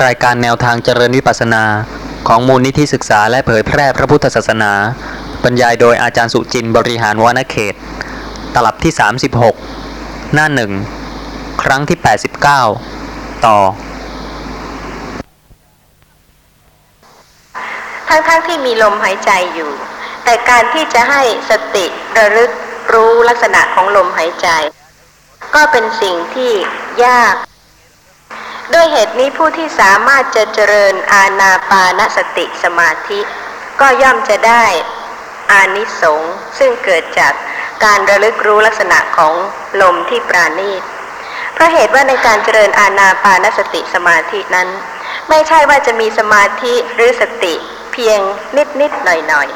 รายการแนวทางเจริญวิปัสนา ของมูลนิธิศึกษาและเผยแพร่พระพุทธศาสนา บรรยายโดยอาจารย์สุจินต์บริหารวานเขต ตลับที่ 36 หน้าหนึ่งครั้งที่ 89 ต่อ ทั้งๆทที่มีลมหายใจอยู่ แต่การที่จะให้สติระลึกรู้ลักษณะของลมหายใจ ก็เป็นสิ่งที่ยาก ด้วยเหตุนี้ผู้ที่สามารถจะเจริญอาณาปานสติสมาธิ ก็ย่อมจะได้อานิสงส์ซึ่งเกิดจากการระลึกรู้ลักษณะของลมที่ปราณีตเพราะเหตุว่าในการเจริญอาณาปานสติสมาธินั้น ไม่ใช่ว่าจะมีสมาธิหรือสติเพียงนิดนิดหน่อยหน่อย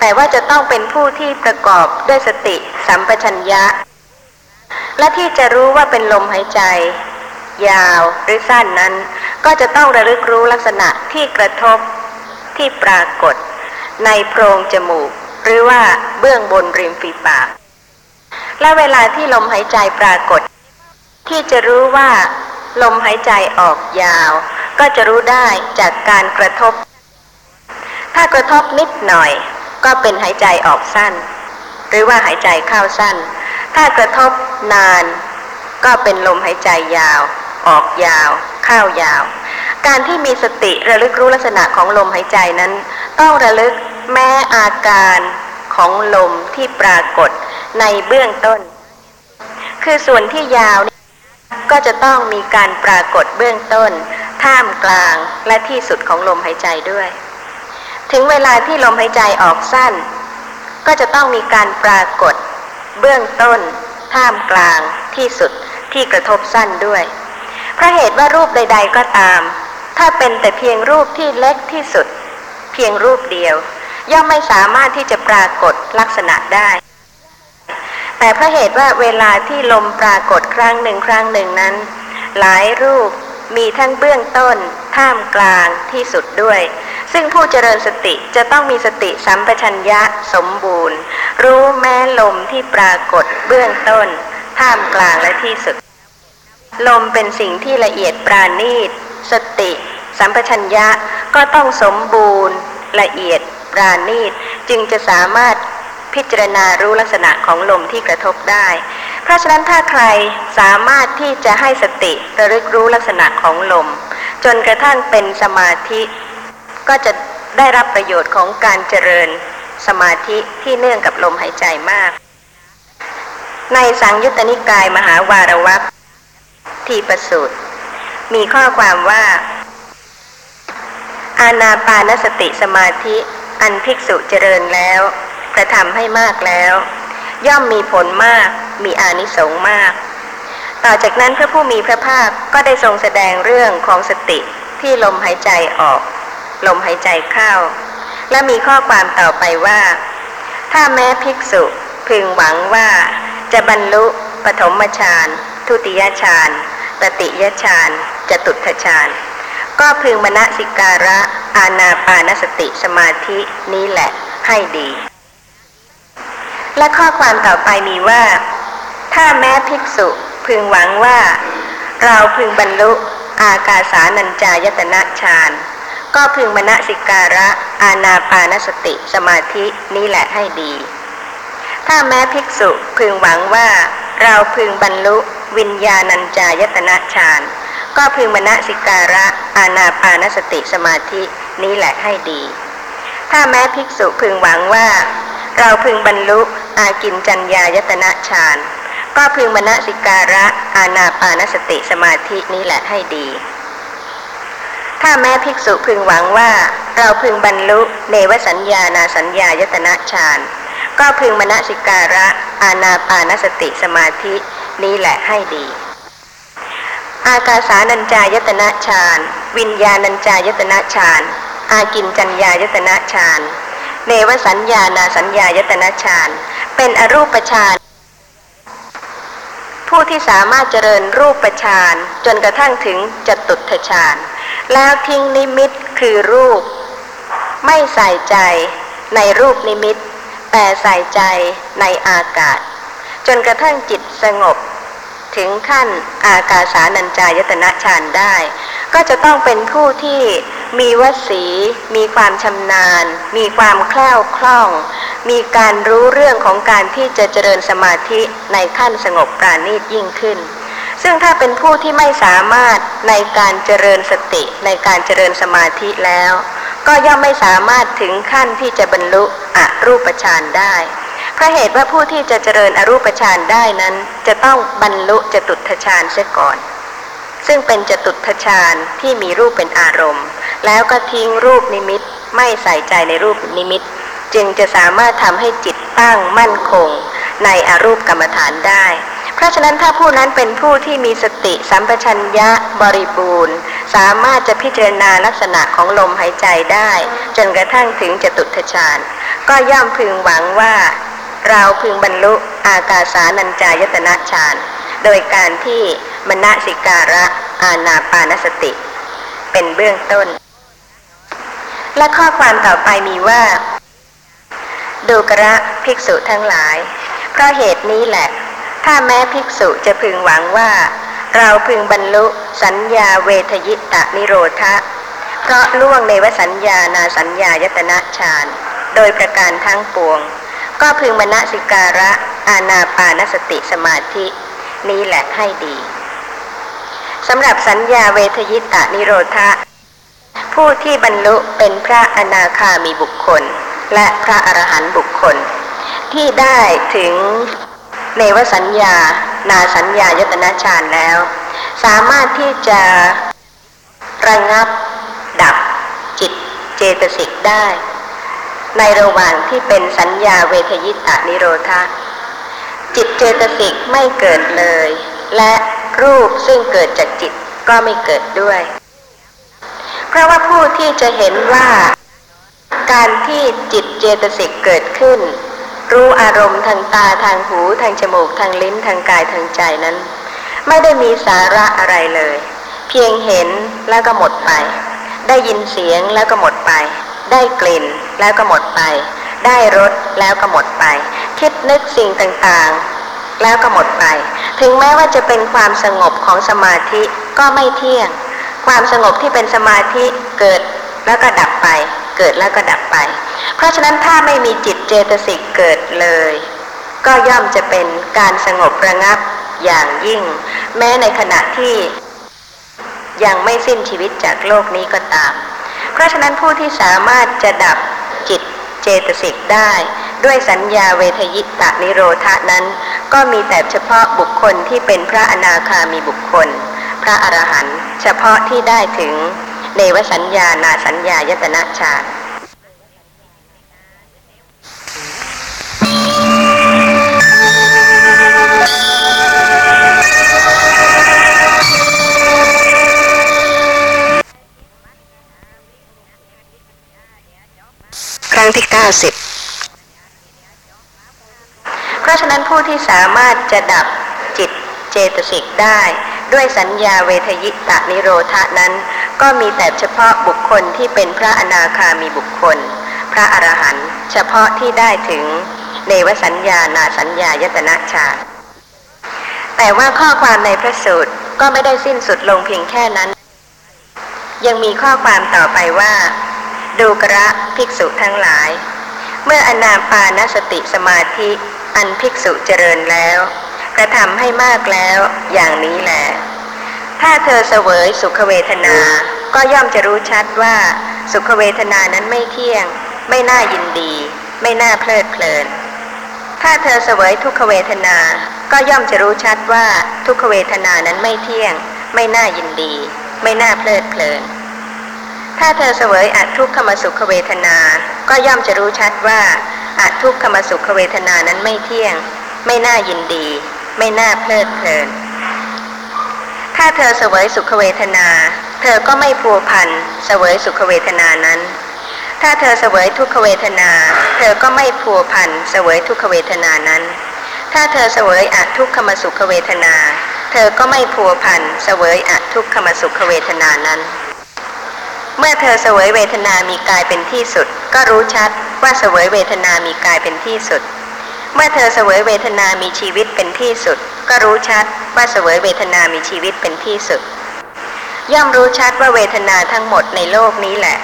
แต่ว่าจะต้องเป็นผู้ที่ประกอบด้วยสติสัมปชัญญะ และที่จะรู้ว่าเป็นลมหายใจ ยาวหรือสั้นนั้น ก็จะต้องระลึกรู้ลักษณะที่กระทบที่ปรากฏ ในโพรงจมูก หรือว่าเบื้องบนริมฝีปาก และเวลาที่ลมหายใจปรากฏ ที่จะรู้ว่าลมหายใจออกยาว ก็จะรู้ได้จากการกระทบ ถ้ากระทบนิดหน่อย ก็เป็นหายใจออกสั้น หรือว่าหายใจเข้าสั้น ถ้ากระทบนาน ก็เป็นลมหายใจยาว ออกยาว เข้ายาว การที่มีสติระลึกรู้ลักษณะของลมหายใจนั้น ต้องระลึกแม้อาการของลมที่ปรากฏในเบื้องต้น คือส่วนที่ยาวก็จะต้องมีการปรากฏเบื้องต้น ท่ามกลางและที่สุดของลมหายใจด้วย ถึงเวลาที่ลมหายใจออกสั้น ก็จะต้องมีการปรากฏเบื้องต้น ท่ามกลางที่สุดที่กระทบสั้นด้วย เพราะเหตุว่ารูปใด ๆ ก็ตาม ถ้าเป็นแต่เพียงรูปที่เล็กที่สุด เพียงรูปเดียว ย่อมไม่สามารถที่จะปรากฏลักษณะได้ แต่เพราะเหตุว่าเวลาที่ลมปรากฏครั้งหนึ่งครั้งหนึ่งนั้น หลายรูปมีทั้งเบื้องต้น ท่ามกลางที่สุดด้วย ซึ่งผู้เจริญสติจะต้องมีสติสัมปชัญญะสมบูรณ์ รู้แม้ลมที่ปรากฏเบื้องต้น ท่ามกลางและที่สุด ลมเป็นสิ่งที่ละเอียดปราณีต สติ สัมปชัญญะก็ต้องสมบูรณ์ ละเอียดปราณีต จึงจะสามารถพิจารณารู้ลักษณะของลมที่กระทบได้ เพราะฉะนั้นถ้าใครสามารถที่จะให้สติระลึกรู้ลักษณะของลม จนกระทั่งเป็นสมาธิ ก็จะได้รับประโยชน์ของการเจริญสมาธิที่เนื่องกับลมหายใจมาก ในสังยุตตนิกายมหาวารวัก ทีประสูตร มีข้อความว่า อาณาปานสติสมาธิ อันภิกษุเจริญแล้วกระทำให้มากแล้ว ย่อมมีผลมาก มีอานิสงส์มาก ต่อจากนั้นพระผู้มีพระภาคก็ได้ทรงแสดงเรื่องของสติที่ลมหายใจออก ลมหายใจเข้า และมีข้อความต่อไปว่า ถ้าแม้ภิกษุพึงหวังว่าจะบรรลุปฐมฌานทุติยฌาน ตติยฌานจตุตถฌานก็พึงมณสิการะอาณาปานสติสมาธินี้แหละให้ดี และข้อความต่อไปมีว่า ถ้าแม้ภิกษุพึงหวังว่า เราพึงบรรลุอากาสานัญจายตนะฌานก็พึงมณสิการะอาณาปานสติสมาธินี้แหละให้ดี ถ้าแม้ภิกษุพึงหวังว่า เราพึงบรรลุ วิญญาณัญจายตนะฌานก็พึงมณสิการะอาณาปานสติสมาธินี้แหละให้ดี ถ้าแม้ภิกษุพึงหวังว่า เราพึงบรรลุอากินจัญญายตนะฌานก็พึงมณสิการะอาณาปานสติสมาธินี้แหละให้ดี ถ้าแม้ภิกษุพึงหวังว่า เราพึงบรรลุเนวสัญญานาสัญญายตนะฌานก็พึงมณสิการะอาณาปานสติสมาธิ นี้แหละให้ดี อากาสานัญจายตนะฌาน วิญญาณัญจายตนะฌาน อากินจัญญายตนะฌาน เนวสัญญานาสัญญายตนะฌาน เป็นอรูปฌาน ผู้ที่สามารถเจริญรูปฌานจนกระทั่งถึงจตุตถฌาน แล้วทิ้งนิมิตคือรูป ไม่ใส่ใจในรูปนิมิต แต่ใส่ใจในอากาศ จนกระทั่งจิตสงบ ถึงขั้นอากาสานัญจายตนะฌานได้ ก็จะต้องเป็นผู้ที่มีวสี มีความชำนาญ มีความแคล่วคล่อง มีการรู้เรื่องของการที่จะเจริญสมาธิในขั้นสงบปราณีตยิ่งขึ้นซึ่งถ้าเป็นผู้ที่ไม่สามารถในการเจริญสติในการเจริญสมาธิแล้ว ก็ย่อมไม่สามารถถึงขั้นที่จะบรรลุอรูปฌานได้ เพราะเหตุว่าผู้ที่จะเจริญอรูปฌานได้นั้น จะต้องบรรลุจตุทฌานเสียก่อน ซึ่งเป็นจตุทฌานที่มีรูปเป็นอารมณ์ แล้วก็ทิ้งรูปนิมิตไม่ใส่ใจในรูปนิมิต จึงจะสามารถทำให้จิตตั้งมั่นคง ในอรูปกรรมฐานได้ เพราะฉะนั้นถ้าผู้นั้นเป็นผู้ที่มีสติสัมปชัญญะบริบูรณ์ สามารถจะพิจารณาลักษณะของลมหายใจได้ จนกระทั่งถึงจตุทฌานก็ย่อมพึงหวังว่า เราพึงบรรลุอากาสานัญจายตนะฌานโดยการที่มณสิการะอาณาปานสติ เป็นเบื้องต้น และข้อความต่อไปมีว่า ดูกระภิกษุทั้งหลาย เพราะเหตุนี้แหละ ถ้าแม้ภิกษุจะพึงหวังว่า เราพึงบรรลุสัญญาเวทยิตะนิโรธะเพราะล่วงในวสัญญานาสัญญายตนะฌานโดยประการทั้งปวง ก็พึงมณสิการะอาณาปานสติสมาธินี้แหละให้ดีสำหรับสัญญาเวทยิตะนิโรธะผู้ที่บรรลุเป็นพระอนาคามีบุคคล และพระอรหันต์บุคคล ที่ได้ถึงเนวสัญญา นาสัญญายตนะฌานแล้ว สามารถที่จะระงับดับจิตเจตสิกได้ ในระหว่างที่เป็นสัญญาเวทยิตานิโรธาจิตเจตสิกไม่เกิดเลย และรูปซึ่งเกิดจากจิตก็ไม่เกิดด้วย เพราะว่าผู้ที่จะเห็นว่า การที่จิตเจตสิกเกิดขึ้น รู้อารมณ์ทางตาทางหูทางจมูกทางลิ้นทางกายทางใจนั้น ไม่ได้มีสาระอะไรเลย เพียงเห็นแล้วก็หมดไป ได้ยินเสียงแล้วก็หมดไป ได้กลิ่นแล้วก็หมดไป ได้รสแล้วก็หมดไป คิดนึกสิ่งต่างๆ แล้วก็หมดไป ถึงแม้ว่าจะเป็นความสงบของสมาธิก็ไม่เที่ยง ความสงบที่เป็นสมาธิเกิดแล้วก็ดับไป เกิดแล้วก็ดับไป เพราะฉะนั้นถ้าไม่มีจิตเจตสิกเกิดเลย ก็ย่อมจะเป็นการสงบระงับอย่างยิ่ง แม้ในขณะที่ยังไม่สิ้นชีวิตจากโลกนี้ก็ตาม เพราะฉะนั้นผู้ที่สามารถจะดับจิตเจตสิกได้ ด้วยสัญญาเวทยิตะนิโรธานั้น ก็มีแต่เฉพาะบุคคลที่เป็นพระอนาคามีบุคคล พระอรหันต์เฉพาะที่ได้ถึงเนวสัญญานาสัญญายตนะฌาน รั้งที่ 90 เพราะฉะนั้นผู้ที่สามารถจะดับจิตเจตสิกได้ ด้วยสัญญาเวทยิตะนิโรธานั้น ก็มีแต่เฉพาะบุคคลที่เป็นพระอนาคามีบุคคล พระอรหันต์เฉพาะที่ได้ถึงเนวสัญญานาสัญญายตนะฌาแต่ว่าข้อความในพระสูตรก็ไม่ได้สิ้นสุดลงเพียงแค่นั้น ยังมีข้อความต่อไปว่า ดูกระภิกษุทั้งหลาย เมื่ออนาปานสติสมาธิอันภิกษุเจริญแล้วกระทำให้มากแล้วอย่างนี้แหละถ้าเธอเสวยสุขเวทนา ก็ย่อมจะรู้ชัดว่าสุขเวทนานั้นไม่เที่ยง ไม่น่ายินดี ไม่น่าเพลิดเพลิน ถ้าเธอเสวยทุกขเวทนา ก็ย่อมจะรู้ชัดว่าทุกขเวทนานั้นไม่เที่ยง ไม่น่ายินดี ไม่น่าเพลิดเพลิน ถ้าเธอเสวยอัทุกขมสุขเวทนา ก็ย่อมจะรู้ชัดว่าอัทุกขมสุขเวทนานั้นไม่เที่ยง ไม่น่ายินดี ไม่น่าเพลิดเพลิน ถ้าเธอเสวยสุขเวทนา เธอก็ไม่พัวพันเสวยสุขเวทนานั้น ถ้าเธอเสวยทุกขเวทนา เธอก็ไม่พัวพันเสวยทุกขเวทนานั้น ถ้าเธอเสวยอัทุกขมสุขเวทนา เธอก็ไม่พัวพันเสวยอัทุกขมสุขเวทนานั้น เมื่อเธอเสวยเวทนามีกายเป็นที่สุด ก็รู้ชัดว่าเสวยเวทนามีกายเป็นที่สุด เมื่อเธอเสวยเวทนามีชีวิตเป็นที่สุด ก็รู้ชัดว่าเสวยเวทนามีชีวิตเป็นที่สุด ย่อมรู้ชัดว่าเวทนาทั้งหมดในโลกนี้แหละ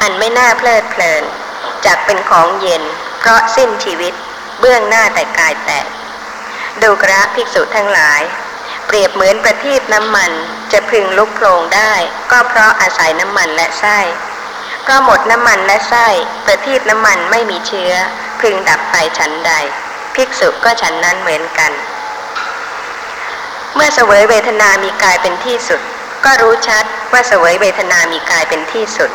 อันไม่น่าเพลิดเพลินจากเป็นของเย็น เพราะสิ้นชีวิต เบื้องหน้าแต่กายแตกดูกระภิกษุทั้งหลาย เปรียบเหมือนประทีปน้ำมัน จะพึงลุกโพลงได้ ก็เพราะอาศัยน้ำมันและไส้ก็หมดน้ำมันและไส้ประทีปน้ำมันไม่มีเชื้อ พึงดับไปฉันใด ภิกษุก็ฉันนั้นเหมือนกัน เมื่อเสวยเวทนามีกายเป็นที่สุด ก็รู้ชัดว่าเสวยเวทนามีกายเป็นที่สุด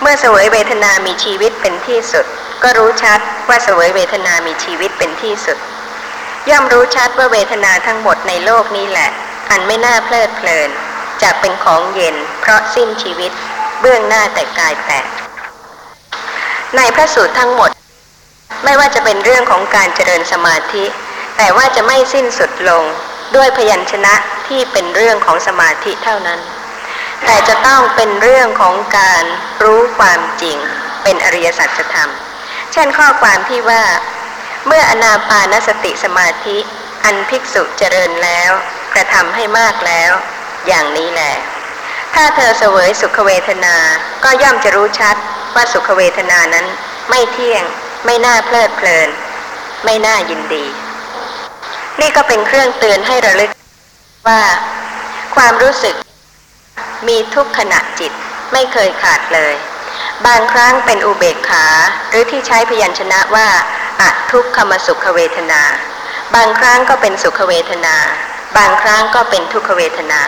เมื่อเสวยเวทนามีชีวิตเป็นที่สุด ก็รู้ชัดว่าเสวยเวทนามีชีวิตเป็นที่สุด ย่อมรู้ชัดว่าเวทนาทั้งหมดในโลกนี้แหละ อันไม่น่าเพลิดเพลินจากเป็นของเย็น เพราะสิ้นชีวิต เบื้องหน้าแต่กายแตกในพระสูตรทั้งหมด ไม่ว่าจะเป็นเรื่องของการเจริญสมาธิ แต่ว่าจะไม่สิ้นสุดลงด้วยพยัญชนะที่เป็นเรื่องของสมาธิเท่านั้น แต่จะต้องเป็นเรื่องของการรู้ความจริง เป็นอริยสัจธรรม เช่นข้อความที่ว่า เมื่ออนาปานสติสมาธิ อันภิกษุเจริญแล้ว กระทำให้มากแล้ว อย่างนี้แหละถ้าเธอเสวยสุขเวทนา ก็ย่อมจะรู้ชัดว่าสุขเวทนานั้น ไม่เที่ยง ไม่น่าเพลิดเพลิน ไม่น่ายินดี นี่ก็เป็นเครื่องเตือนให้ระลึกว่า ความรู้สึก มีทุกขณะจิตไม่เคยขาดเลย บางครั้งเป็นอุเบกขา หรือที่ใช้พยัญชนะว่า อทุกขมสุขเวทนา บางครั้งก็เป็นสุขเวทนา บางครั้งก็เป็นทุกขเวทนา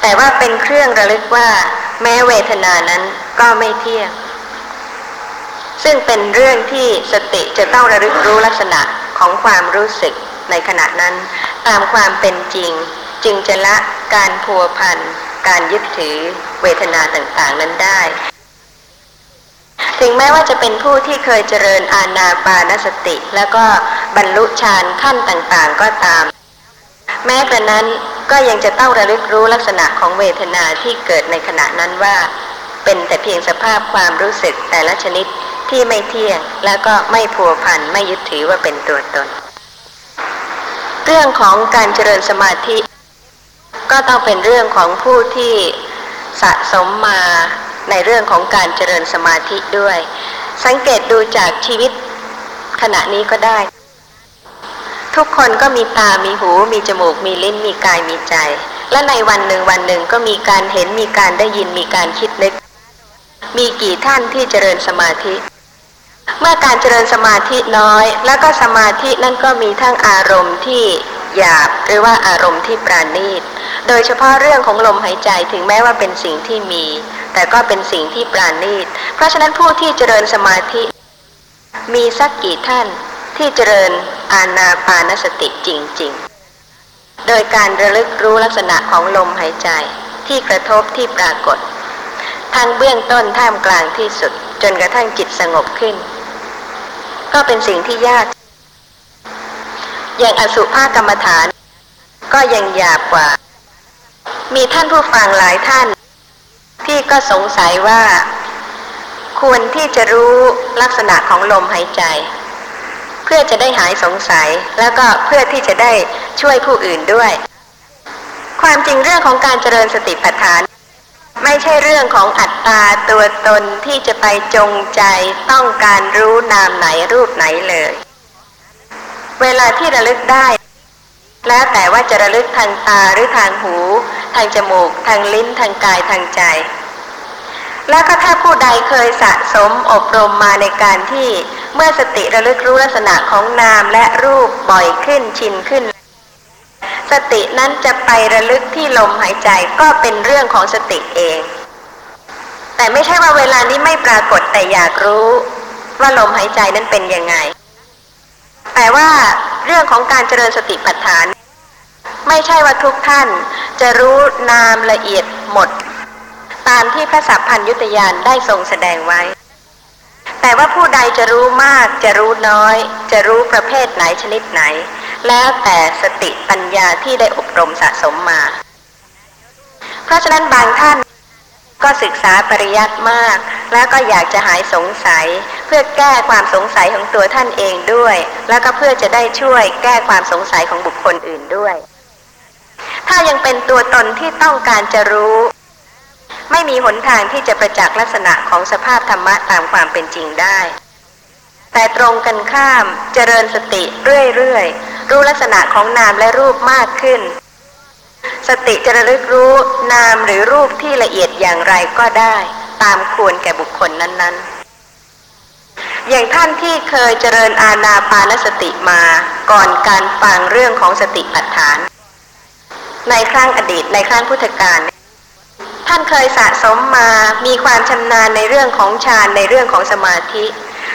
แต่ว่าเป็นเครื่องระลึกว่า แม้เวทนานั้นก็ไม่เที่ยง ซึ่งเป็นเรื่องที่สติจะต้องระลึกรู้ลักษณะของความรู้สึกในขณะนั้น ตามความเป็นจริง จึงจะละการพัวพันการยึดถือเวทนาต่างๆนั้นได้ ถึงแม้ว่าจะเป็นผู้ที่เคยเจริญอาณาปานสติ แล้วก็บรรลุฌานขั้นต่างๆก็ตาม แม้กระนั้นก็ยังจะต้องระลึกรู้ลักษณะของเวทนาที่เกิดในขณะนั้นว่า เป็นแต่เพียงสภาพความรู้สึกแต่ละชนิดที่ไม่เที่ยง แล้วก็ไม่พัวพันไม่ยึดถือว่าเป็นตัวตน เรื่องของการเจริญสมาธิ ก็ต้องเป็นเรื่องของผู้ที่สะสมมา ในเรื่องของการเจริญสมาธิด้วย สังเกตดูจากชีวิตขณะนี้ก็ได้ ทุกคนก็มีตา มีหู มีจมูก มีลิ้น มีกาย มีใจ และในวันหนึ่งวันหนึ่งก็มีการเห็น มีการได้ยิน มีการคิดนึก มีกี่ท่านที่เจริญสมาธิ เมื่อการเจริญสมาธิน้อย แล้วก็สมาธินั่นก็มีทั้งอารมณ์ที่ หยาบหรือว่าอารมณ์ที่ปราณีต โดยเฉพาะเรื่องของลมหายใจถึงแม้ว่าเป็นสิ่งที่มี แต่ก็เป็นสิ่งที่ปราณีต เพราะฉะนั้นผู้ที่เจริญสมาธิ มีสักกี่ท่านที่เจริญอาณาปานสติจริง ๆ โดยการระลึกรู้ลักษณะของลมหายใจที่กระทบที่ปรากฏทางเบื้องต้นท่ามกลางที่สุด จนกระทั่งจิตสงบขึ้น ก็เป็นสิ่งที่ยาก ย่างอสุภากรรมฐาน ก็ยังหยาบกว่า มีท่านผู้ฟังหลายท่าน ที่ก็สงสัยว่า ควรที่จะรู้ลักษณะของลมหายใจ เพื่อจะได้หายสงสัยแล้วก็เพื่อที่จะได้ช่วยผู้อื่นด้วย ความจริงเรื่องของการเจริญสติปัฏฐาน ไม่ใช่เรื่องของอัตตาตัวตนที่จะไปจงใจต้องการรู้นามไหนรูปไหนเลย เวลาที่ระลึกได้ แล้วแต่ว่าจะระลึกทางตาหรือทางหู ทางจมูก ทางลิ้น ทางกายทางใจ แล้วก็ถ้าผู้ใดเคยสะสมอบรมมาในการที่เมื่อสติระลึกรู้ลักษณะของนามและรูปบ่อยขึ้นชินขึ้น สตินั้นจะไประลึกที่ลมหายใจก็เป็นเรื่องของสติเอง แต่ไม่ใช่ว่าเวลานี้ไม่ปรากฏแต่อยากรู้ ว่าลมหายใจนั้นเป็นยังไง แต่ว่าเรื่องของการเจริญสติปัฏฐาน ไม่ใช่ว่าทุกท่านจะรู้นามละเอียดหมด ตามที่พระสัพพัญยุตยานได้ทรงแสดงไว้ แต่ว่าผู้ใดจะรู้มากจะรู้น้อย จะรู้ประเภทไหนชนิดไหน แล้วแต่สติปัญญาที่ได้อบรมสะสมมา เพราะฉะนั้นบางท่าน ก็ศึกษาปริยัติมาก แล้วก็อยากจะหายสงสัย เพื่อแก้ความสงสัยของตัวท่านเองด้วย แล้วก็เพื่อจะได้ช่วยแก้ความสงสัยของบุคคลอื่นด้วย ถ้ายังเป็นตัวตนที่ต้องการจะรู้ ไม่มีหนทางที่จะประจักษ์ลักษณะของสภาพธรรมะตามความเป็นจริงได้ แต่ตรงกันข้ามเจริญสติเรื่อยๆรู้ลักษณะของนามและรูปมากขึ้น สติจะระลึกรู้นามหรือรูปที่ละเอียดอย่างไรก็ได้ ตามควรแก่บุคคลนั้น ๆ อย่างท่านที่เคยเจริญอาณาปานสติมาก่อนการฟังเรื่องของสติปัฏฐาน ในครั้งอดีตในครั้งพุทธกาลท่านเคยสะสมมามีความชำนาญในเรื่องของฌานในเรื่องของสมาธิ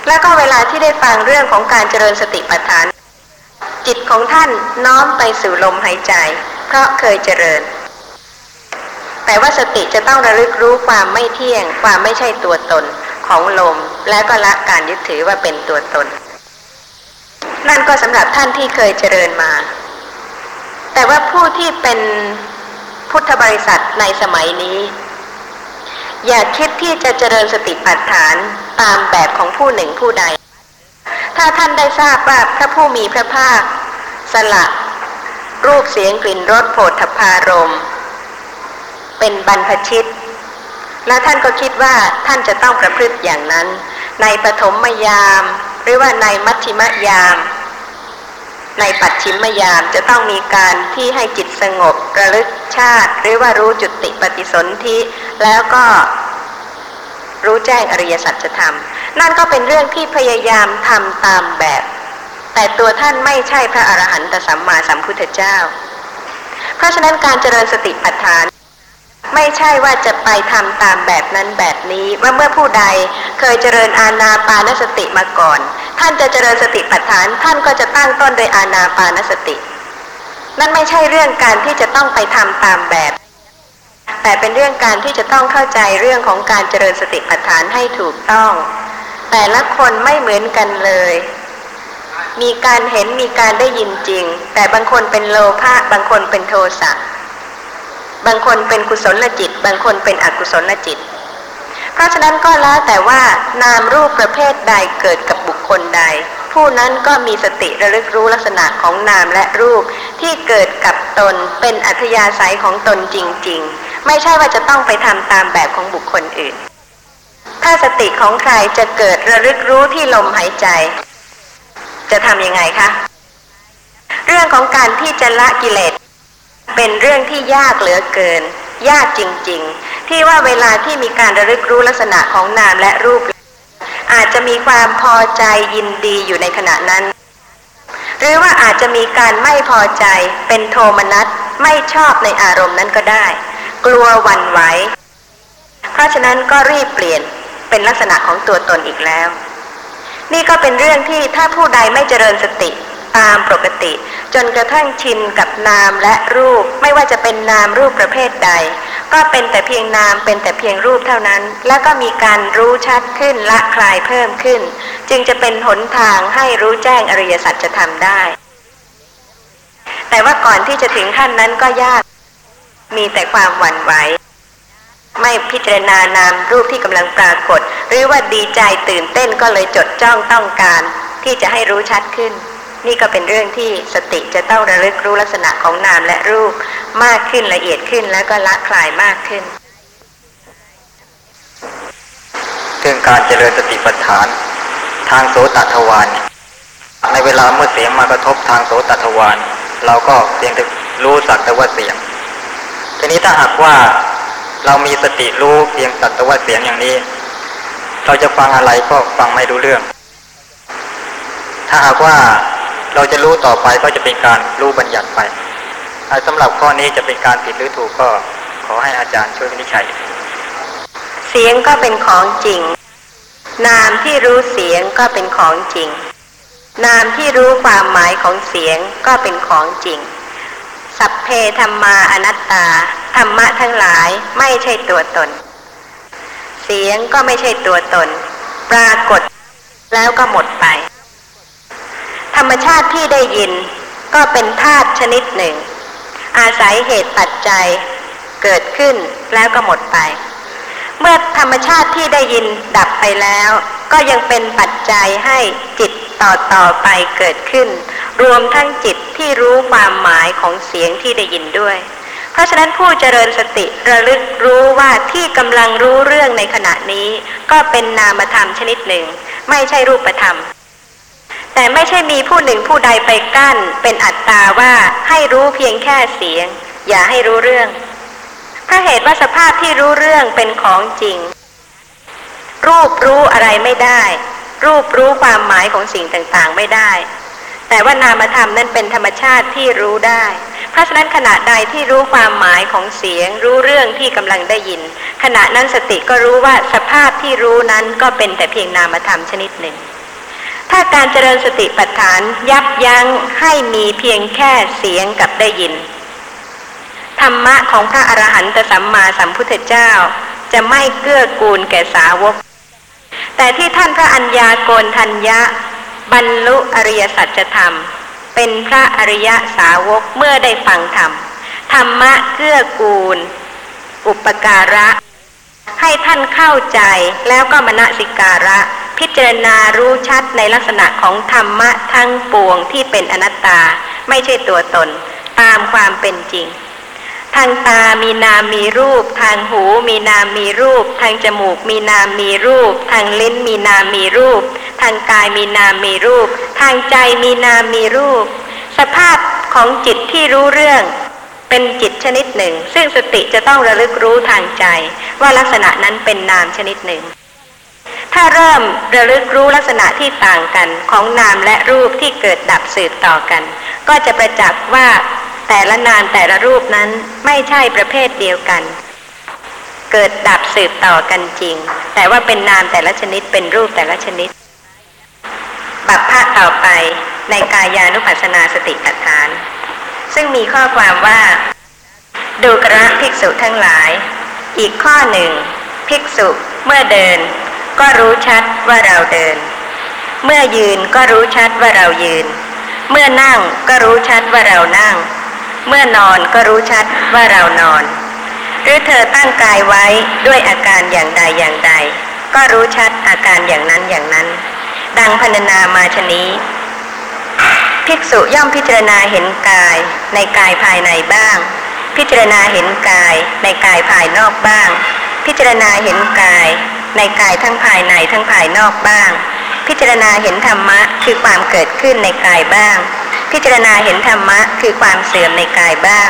แล้วก็เวลาที่ได้ฟังเรื่องของการเจริญสติปัฏฐาน จิตของท่านน้อมไปสู่ลมหายใจ เพราะเคยเจริญ แต่ว่าสติจะต้องระลึกรู้ความไม่เที่ยง ความไม่ใช่ตัวตนของลม และก็ละการยึดถือว่าเป็นตัวตน นั่นก็สำหรับท่านที่เคยเจริญมา แต่ว่าผู้ที่เป็นพุทธบริษัทในสมัยนี้ อย่าคิดที่จะเจริญสติปัฏฐานตามแบบของผู้หนึ่งผู้ใด ถ้าท่านได้ทราบว่าพระผู้มีพระภาค สละ รูปเสียงกลิ่นรสโผฏฐพารม เป็นบรรพชิต และท่านก็คิดว่าท่านจะต้องประพฤติอย่างนั้น ในปฐมยาม หรือว่าในมัชชิมยาม ในปัจฉิมยามจะต้องมีการที่ให้จิตสงบระลึกชาติ หรือว่ารู้จุติปฏิสนธิแล้วก็รู้แจ้งอริยสัจธรรม นั่นก็เป็นเรื่องที่พยายามทำตามแบบ แต่ตัวท่านไม่ใช่พระอรหันตสัมมาสัมพุทธเจ้า เพราะฉะนั้นการเจริญสติปัฏฐาน ไม่ใช่ว่าจะไปทำตามแบบนั้นแบบนี้ ว่าเมื่อผู้ใดเคยเจริญอาณาปานสติมาก่อน ท่านจะเจริญสติปัฏฐาน ท่านก็จะตั้งต้นโดยอาณาปานสติ นั่นไม่ใช่เรื่องการที่จะต้องไปทำตามแบบ แต่เป็นเรื่องการที่จะต้องเข้าใจเรื่องของการเจริญสติปัฏฐานให้ถูกต้อง แต่ละคนไม่เหมือนกันเลย มีการเห็นมีการได้ยินจริง แต่บางคนเป็นโลภะบางคนเป็นโทสะบางคนเป็นกุศลจิต บางคนเป็นอกุศลจิต เพราะฉะนั้นก็แล้วแต่ว่านามรูปประเภทใดเกิดกับบุคคลใด ผู้นั้นก็มีสติระลึกรู้ลักษณะของนามและรูปที่เกิดกับตนเป็นอัธยาศัยของตนจริง ๆ ไม่ใช่ว่าจะต้องไปทำตามแบบของบุคคลอื่น ถ้าสติของใครจะเกิดระลึกรู้ที่ลมหายใจ จะทำยังไงคะ เรื่องของการที่จะละกิเลส เป็นเรื่องที่ยากเหลือเกิน ยากจริง ๆ ที่ว่าเวลาที่มีการระลึกรู้ลักษณะของนามและรูป อาจจะมีความพอใจยินดีอยู่ในขณะนั้น หรือว่าอาจจะมีการไม่พอใจเป็นโทมนัสไม่ชอบในอารมณ์นั้นก็ได้ กลัววันไหวเพราะฉะนั้นก็รีบเปลี่ยนเป็นลักษณะของตัวตนอีกแล้ว นี่ก็เป็นเรื่องที่ถ้าผู้ใดไม่เจริญสติตามปกติ จนกระทั่งชินกับนามและรูป ไม่ว่าจะเป็นนามรูปประเภทใด ก็เป็นแต่เพียงนามเป็นแต่เพียงรูปเท่านั้น แล้วก็มีการรู้ชัดขึ้นละคลายเพิ่มขึ้น จึงจะเป็นหนทางให้รู้แจ้งอริยสัจจะทำได้ แต่ว่าก่อนที่จะถึงขั้นนั้นก็ยาก มีแต่ความหวั่นไหว ไม่พิจารณานามรูปที่กำลังปรากฏ หรือว่าดีใจตื่นเต้นก็เลยจดจ้องต้องการ ที่จะให้รู้ชัดขึ้น นี่ก็เป็นเรื่องที่สติจะต้องระลึกรู้ลักษณะของนามและรูปมากขึ้นละเอียดขึ้นแล้วก็ละคลายมากขึ้นเรื่องการเจริญสติปัฏฐาน ทางโสตทวารในเวลาเมื่อเสียงมากระทบทางโสตทวารเราก็เพียงแต่รู้สักแต่ว่าเสียง ทีนี้ถ้าหากว่า เรามีสติรู้เพียงสักแต่ว่าเสียงอย่างนี้ เราจะฟังอะไรก็ฟังไม่รู้เรื่อง ถ้าหากว่าเราจะรู้ต่อไปก็จะเป็นการรู้บัญญัติไปอ่าสำหรับข้อนี้จะเป็นการผิดหรือถูกก็ขอให้อาจารย์ช่วยวินิจฉัย เสียงก็เป็นของจริง นามที่รู้เสียงก็เป็นของจริง นามที่รู้ความหมายของเสียงก็เป็นของจริง สัพเพธรรมาอนัตตา ธรรมะทั้งหลายไม่ใช่ตัวตน เสียงก็ไม่ใช่ตัวตน ปรากฏแล้วก็หมดไป ธรรมชาติที่ได้ยินก็เป็นธาตุชนิดหนึ่ง อาศัยเหตุปัจจัยเกิดขึ้นแล้วก็หมดไป เมื่อธรรมชาติที่ได้ยินดับไปแล้ว ก็ยังเป็นปัจจัยให้จิตต่อต่อไปเกิดขึ้น รวมทั้งจิตที่รู้ความหมายของเสียงที่ได้ยินด้วย เพราะฉะนั้นผู้เจริญสติระลึกรู้ว่าที่กำลังรู้เรื่องในขณะนี้ ก็เป็นนามธรรมชนิดหนึ่ง ไม่ใช่รูปธรรม แต่ไม่ใช่มีผู้หนึ่งผู้ใดไปกั้น เป็นอัตตาว่าให้รู้เพียงแค่เสียง อย่าให้รู้เรื่องเพราะเหตุว่าสภาพที่รู้เรื่องเป็นของจริง รูปรู้อะไรไม่ได้ รูปรู้ความหมายของสิ่งต่างๆไม่ได้ แต่ว่านามธรรมนั้นเป็นธรรมชาติที่รู้ได้ เพราะฉะนั้นขณะใดที่รู้ความหมายของเสียง รู้เรื่องที่กำลังได้ยิน ขณะนั้นสติก็รู้ว่าสภาพที่รู้นั้นก็เป็นแต่เพียงนามธรรมชนิดหนึ่ง ถ้าการเจริญสติปัฏฐานยับยั้งให้มีเพียงแค่เสียงกับได้ยิน ธรรมะของพระอรหันตสัมมาสัมพุทธเจ้า จะไม่เกื้อกูลแก่สาวก แต่ที่ท่านพระอัญญาโกณทัญญะ บรรลุอริยสัจธรรม เป็นพระอริยสาวกเมื่อได้ฟังธรรม ธรรมะเกื้อกูล อุปการะ ให้ท่านเข้าใจแล้วก็มณสิการะ พิจารณารู้ชัดในลักษณะของธรรมะทั้งปวงที่เป็นอนัตตา ไม่ใช่ตัวตน ตามความเป็นจริง ทางตามีนามมีรูป ทางหูมีนามมีรูป ทางจมูกมีนามมีรูป ทางลิ้นมีนามมีรูป ทางกายมีนามมีรูป ทางใจมีนามมีรูป สภาพของจิตที่รู้เรื่อง เป็นจิตชนิดหนึ่ง ซึ่งสติจะต้องระลึกรู้ทางใจ ว่าลักษณะนั้นเป็นนามชนิดหนึ่ง ถ้าเริ่มระลึกรู้ลักษณะที่ต่างกันของนามและรูปที่เกิดดับสืบต่อกัน ก็จะประจักษ์ว่า แต่ละนามแต่ละรูปนั้นไม่ใช่ประเภทเดียวกัน เกิดดับสืบต่อกันจริง แต่ว่าเป็นนามแต่ละชนิดเป็นรูปแต่ละชนิด บัพพะต่อไปในกายานุปัสสนาสติปัฏฐาน ซึ่งมีข้อความว่า ดูกระภิกษุทั้งหลาย อีกข้อหนึ่ง ภิกษุเมื่อเดิน ก็รู้ชัดว่าเราเดิน เมื่อยืนก็รู้ชัดว่าเรายืน เมื่อนั่งก็รู้ชัดว่าเรานั่ง เมื่อนอนก็รู้ชัดว่าเรานอน หรือเธอตั้งกายไว้ด้วยอาการอย่างใดอย่างใด ก็รู้ชัดอาการอย่างนั้นอย่างนั้น ดังพรรณนามาชนี้ ภิกษุย่อมพิจารณาเห็นกาย ในกายภายในบ้าง พิจารณาเห็นกาย ในกายภายนอกบ้าง พิจารณาเห็นกาย ในกายทั้งภายในทั้งภายนอกบ้าง พิจารณาเห็นธรรมะคือความเกิดขึ้นในกายบ้าง พิจารณาเห็นธรรมะคือความเสื่อมในกายบ้าง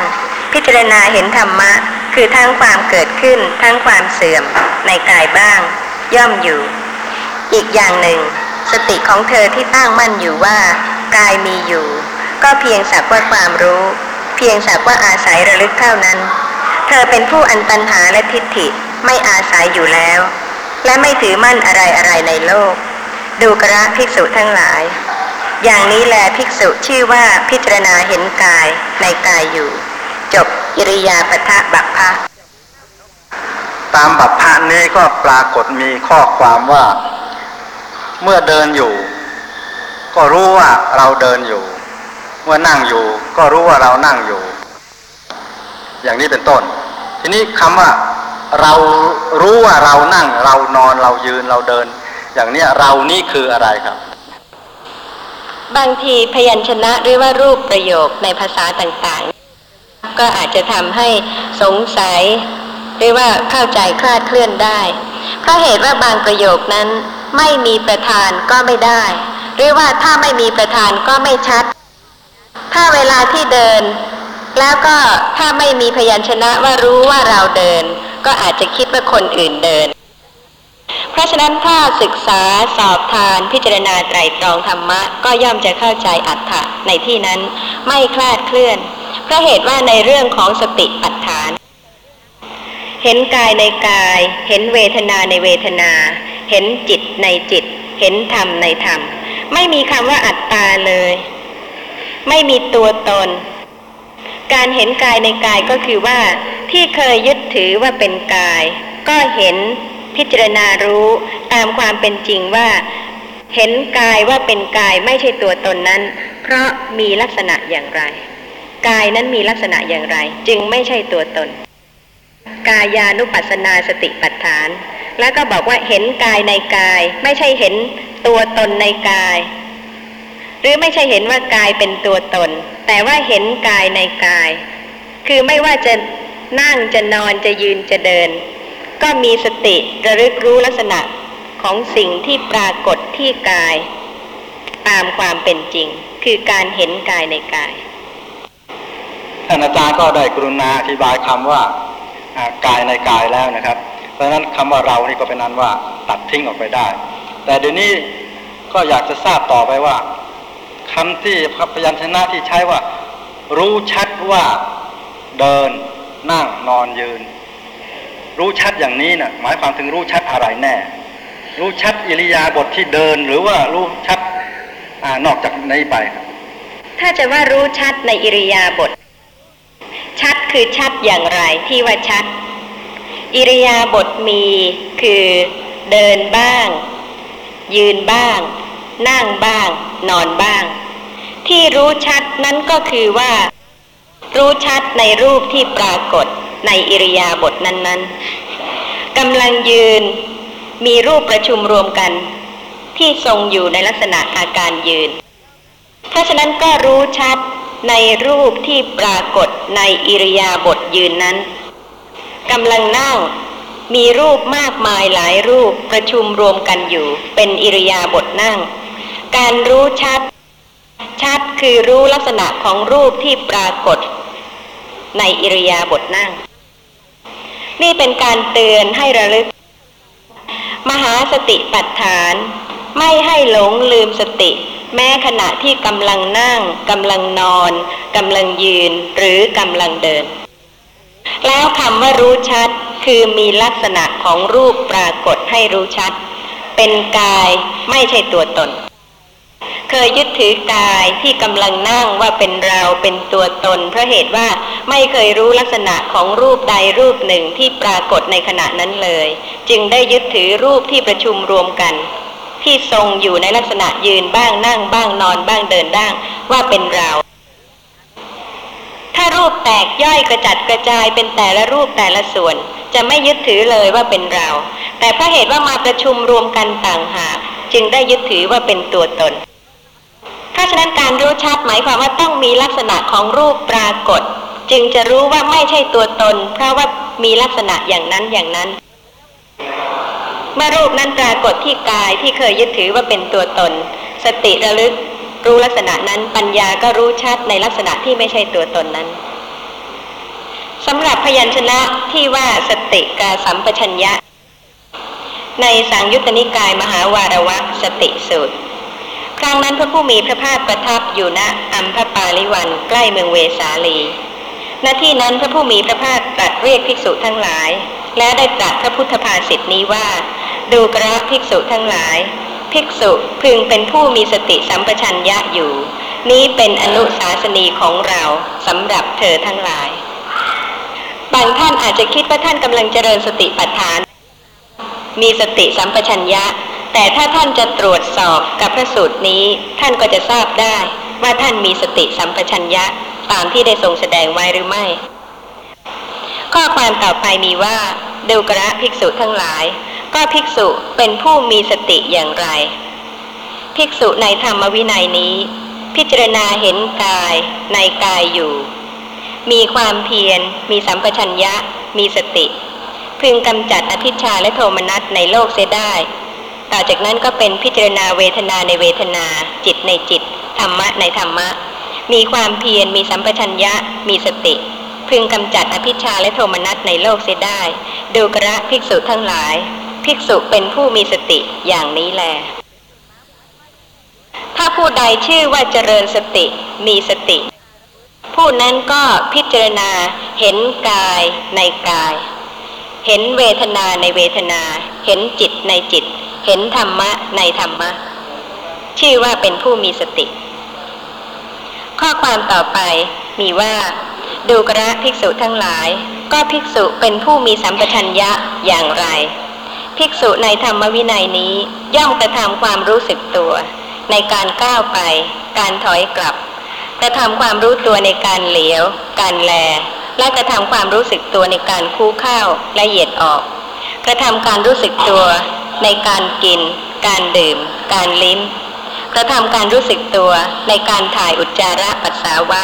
พิจารณาเห็นธรรมะคือทั้งความเกิดขึ้น ทั้งความเสื่อมในกายบ้าง ย่อมอยู่ อีกอย่างหนึ่ง สติของเธอที่ตั้งมั่นอยู่ว่า กายมีอยู่ ก็เพียงสักว่าความรู้ เพียงสักว่าอาศัยระลึกเท่านั้น เธอเป็นผู้อันตันหาและทิฏฐิไม่อาศัยอยู่แล้ว และไม่ถือมั่นอะไรอะไรในโลก ดูกระภิกษุทั้งหลาย อย่างนี้แลภิกษุชื่อว่าพิจารณาเห็นกายในกายอยู่ จบอิริยาปทะบัพพะตามบัพพะนี้ก็ปรากฏมีข้อความว่า เมื่อเดินอยู่ ก็รู้ว่าเราเดินอยู่ เมื่อนั่งอยู่ ก็รู้ว่าเรานั่งอยู่ อย่างนี้เป็นต้น ทีนี้คำว่าเรารู้ว่าเรานั่งเรานอนเรายืนเราเดิน อย่างเนี้ยเรานี่คืออะไรครับ บางทีพยัญชนะหรือว่ารูปประโยคในภาษาต่างๆ ก็อาจจะทำให้สงสัย หรือว่าเข้าใจคลาดเคลื่อนได้เพราะเหตุว่าบางประโยคนั้นไม่มีประธานก็ไม่ได้ หรือว่าถ้าไม่มีประธานก็ไม่ชัด ถ้าเวลาที่เดิน แล้วก็ถ้าไม่มีพยัญชนะว่ารู้ว่าเราเดิน ก็อาจจะคิดว่าคนอื่นเดิน เพราะฉะนั้นถ้าศึกษาสอบทานพิจารณาไตรตรองธรรมะ ก็ย่อมจะเข้าใจอัตถะในที่นั้นไม่คลาดเคลื่อน เพราะเหตุว่าในเรื่องของสติปัฏฐาน เห็นกายในกาย เห็นเวทนาในเวทนา เห็นจิตในจิต เห็นธรรมในธรรม ไม่มีคำว่าอัตตาเลย ไม่มีตัวตน การเห็นกายในกายก็คือว่าที่เคยยึดถือว่าเป็นกาย ก็เห็น พิจารณารู้ตามความเป็นจริงว่า เห็นกายว่าเป็นกายไม่ใช่ตัวตนนั้น เพราะมีลักษณะอย่างไร กายนั้นมีลักษณะอย่างไร จึงไม่ใช่ตัวตน กายานุปัสสนาสติปัฏฐาน แล้วก็บอกว่าเห็นกายในกาย ไม่ใช่เห็นตัวตนในกาย หรือไม่ใช่เห็นว่ากายเป็นตัวตน แต่ว่าเห็นกายในกาย คือไม่ว่าจะนั่งจะนอนจะยืนจะเดิน ก็มีสติระลึกรู้ลักษณะของสิ่งที่ปรากฏที่กาย ตามความเป็นจริง คือการเห็นกายในกาย ท่านอาจารย์ก็ได้กรุณาอธิบายคำว่าอ่ากายในกายแล้วนะครับ เพราะฉะนั้นคำว่าเรานี่ก็เป็นนั้นว่าตัดทิ้งออกไปได้ แต่เดี๋ยวนี้ก็อยากจะทราบต่อไปว่าคำที่พยัญชนะที่ใช้ว่า รู้ชัดว่าเดินนั่งนอนยืน รู้ชัดอย่างนี้นะ่ะหมายความถึงรู้ชัดอะไรแน่ รู้ชัดอิริยาบถทที่เดินหรือว่ารู้ชัดอานอกจากนี้ไปครับถ้าจะว่ารู้ชัดในอิริยาบถชัดคือชัดอย่างไรที่ว่าชัด อิริยาบถมีคือเดินบ้าง ยืนบ้าง นั่งบ้าง นอนบ้าง ที่รู้ชัดนั้นก็คือว่า รู้ชัดในรูปที่ปรากฏ ในอิริยาบถนั้นๆกำลังยืนมีรูปประชุมรวมกัน ที่ทรงอยู่ในลักษณะอาการยืน เพราะฉะนั้นก็รู้ชัดในรูปที่ปรากฏในอิริยาบถยืนนั้นกำลังนั่งมีรูปมากมายหลายรูปประชุมรวมกันอยู่ เป็นอิริยาบถนั่ง การรู้ชัด ชัดคือรู้ลักษณะของรูปที่ปรากฏ ในอิริยาบถนั่ง นี่เป็นการเตือนให้ระลึก มหาสติปัฏฐาน ไม่ให้หลงลืมสติ แม้ขณะที่กำลังนั่งกำลังนอนกำลังยืนหรือกำลังเดิน แล้วคำว่ารู้ชัดคือมีลักษณะของรูปปรากฏให้รู้ชัด เป็นกายไม่ใช่ตัวตน เคยยึดถือกายที่กำลังนั่งว่าเป็นเราเป็นตัวตน เพราะเหตุว่าไม่เคยรู้ลักษณะของรูปใดรูปหนึ่งที่ปรากฏในขณะนั้นเลย จึงได้ยึดถือรูปที่ประชุมรวมกัน ที่ทรงอยู่ในลักษณะยืนบ้างนั่งบ้างนอนบ้างเดินบ้างว่าเป็นเรา ถ้ารูปแตกย่อยกระจัดกระจายเป็นแต่ละรูปแต่ละส่วน จะไม่ยึดถือเลยว่าเป็นเรา แต่เพราะเหตุว่ามาประชุมรวมกันต่างหากจึงได้ยึดถือว่าเป็นตัวตน เพราฉะนั้นการรู้ชัดหมายความว่าต้องมีลักษณะของรูปปรากฏ จึงจะรู้ว่าไม่ใช่ตัวตน เพราะว่ามีลักษณะอย่างนั้นอย่างนั้น เมื่อรูปนั้นปรากฏที่กายที่เคยยึดถือว่าเป็นตัวตน สติระลึกรู้ลักษณะนั้นปัญญาก็รู้ชัดในลักษณะที่ไม่ใช่ตัวตนนั้นสำหรับพยัญชนะที่ว่าสติกาสัมปชัญญะ ในสังยุตตนิกายมหาวารวัสติสูตร ครั้งนั้นพระผู้มีพระภาคประทับอยู่ณอัมพปาลิวันใกล้เมืองเวสาลีณที่นั้นพระผู้มีพระภาคตรัสเรียกภิกษุทั้งหลาย และได้ตรัสพระพุทธภาษิตนี้ว่า ดูกระภิกษุทั้งหลาย ภิกษุพึงเป็นผู้มีสติสัมปชัญญะอยู่ นี้เป็นอนุสาสนีของเราสำหรับเธอทั้งหลาย บางท่านอาจจะคิดว่าท่านกำลังเจริญสติปัฏฐาน มีสติสัมปชัญญะ แต่ถ้าท่านจะตรวจสอบกับพระสูตรนี้ ท่านก็จะทราบได้ว่าท่านมีสติสัมปชัญญะตามที่ได้ทรงแสดงไว้หรือไม่ ข้อความต่อไปมีว่าดูกระภิกษุทั้งหลาย ก็ภิกษุเป็นผู้มีสติอย่างไร ภิกษุในธรรมวินัยนี้ พิจารณาเห็นกายในกายอยู่ มีความเพียร มีสัมปชัญญะ มีสติ พึงกำจัดอภิชาและโทมนัสในโลกเสียได้ ต่อจากนั้นก็เป็นพิจารณาเวทนาในเวทนา จิตในจิต ธรรมะในธรรมะ มีความเพียรมีสัมปชัญญะ มีสติ พึงกำจัดอภิชาและโทมนัสในโลกเสียได้ ดูกระภิกษุทั้งหลาย ภิกษุเป็นผู้มีสติอย่างนี้แล ถ้าผู้ใดชื่อว่าเจริญสติ มีสติ ผู้นั้นก็พิจารณาเห็นกายในกาย เห็นเวทนาในเวทนา เห็นจิตในจิต เห็นธรรมะในธรรมะ ชื่อว่าเป็นผู้มีสติ ข้อความต่อไปมีว่าดูกระภิกษุทั้งหลาย ก็ภิกษุเป็นผู้มีสัมปชัญญะอย่างไร ภิกษุในธรรมวินัยนี้ย่อมกระทำความรู้สึกตัว ในการก้าวไป การถอยกลับกระทำความรู้ตัวในการเหลียว การแล และกระทำความรู้สึกตัวในการคู่เข้าและเหยียดออก กระทำการรู้สึกตัวในการกิน การดื่ม การลิ้ม กระทำการรู้สึกตัวในการถ่ายอุจจาระปัสสาวะ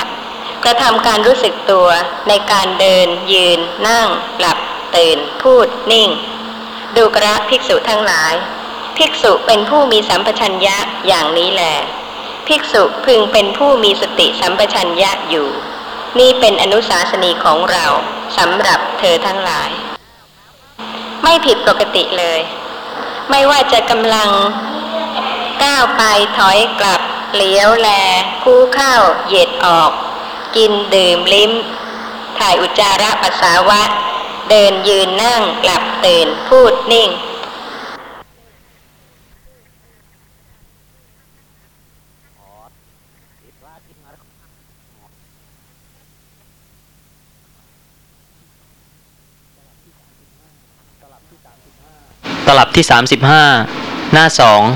กระทำการรู้สึกตัวในการเดิน ยืน นั่ง หลับ ตื่น พูด นิ่ง ดูกระภิกษุทั้งหลาย ภิกษุเป็นผู้มีสัมปชัญญะอย่างนี้แหละภิกษุพึงเป็นผู้มีสติสัมปชัญญะอยู่ นี่เป็นอนุสาสนีของเราสำหรับเธอทั้งหลาย ไม่ผิดปกติเลย ไม่ว่าจะกำลังก้าวไปถอยกลับเหลียวแล คู่เข้าเหยียดออก กินดื่มลิ้ม ถ่ายอุจจาระปัสสาวะ เดินยืนนั่งหลับตื่นพูดนิ่ง ตลับที่ 35 หน้า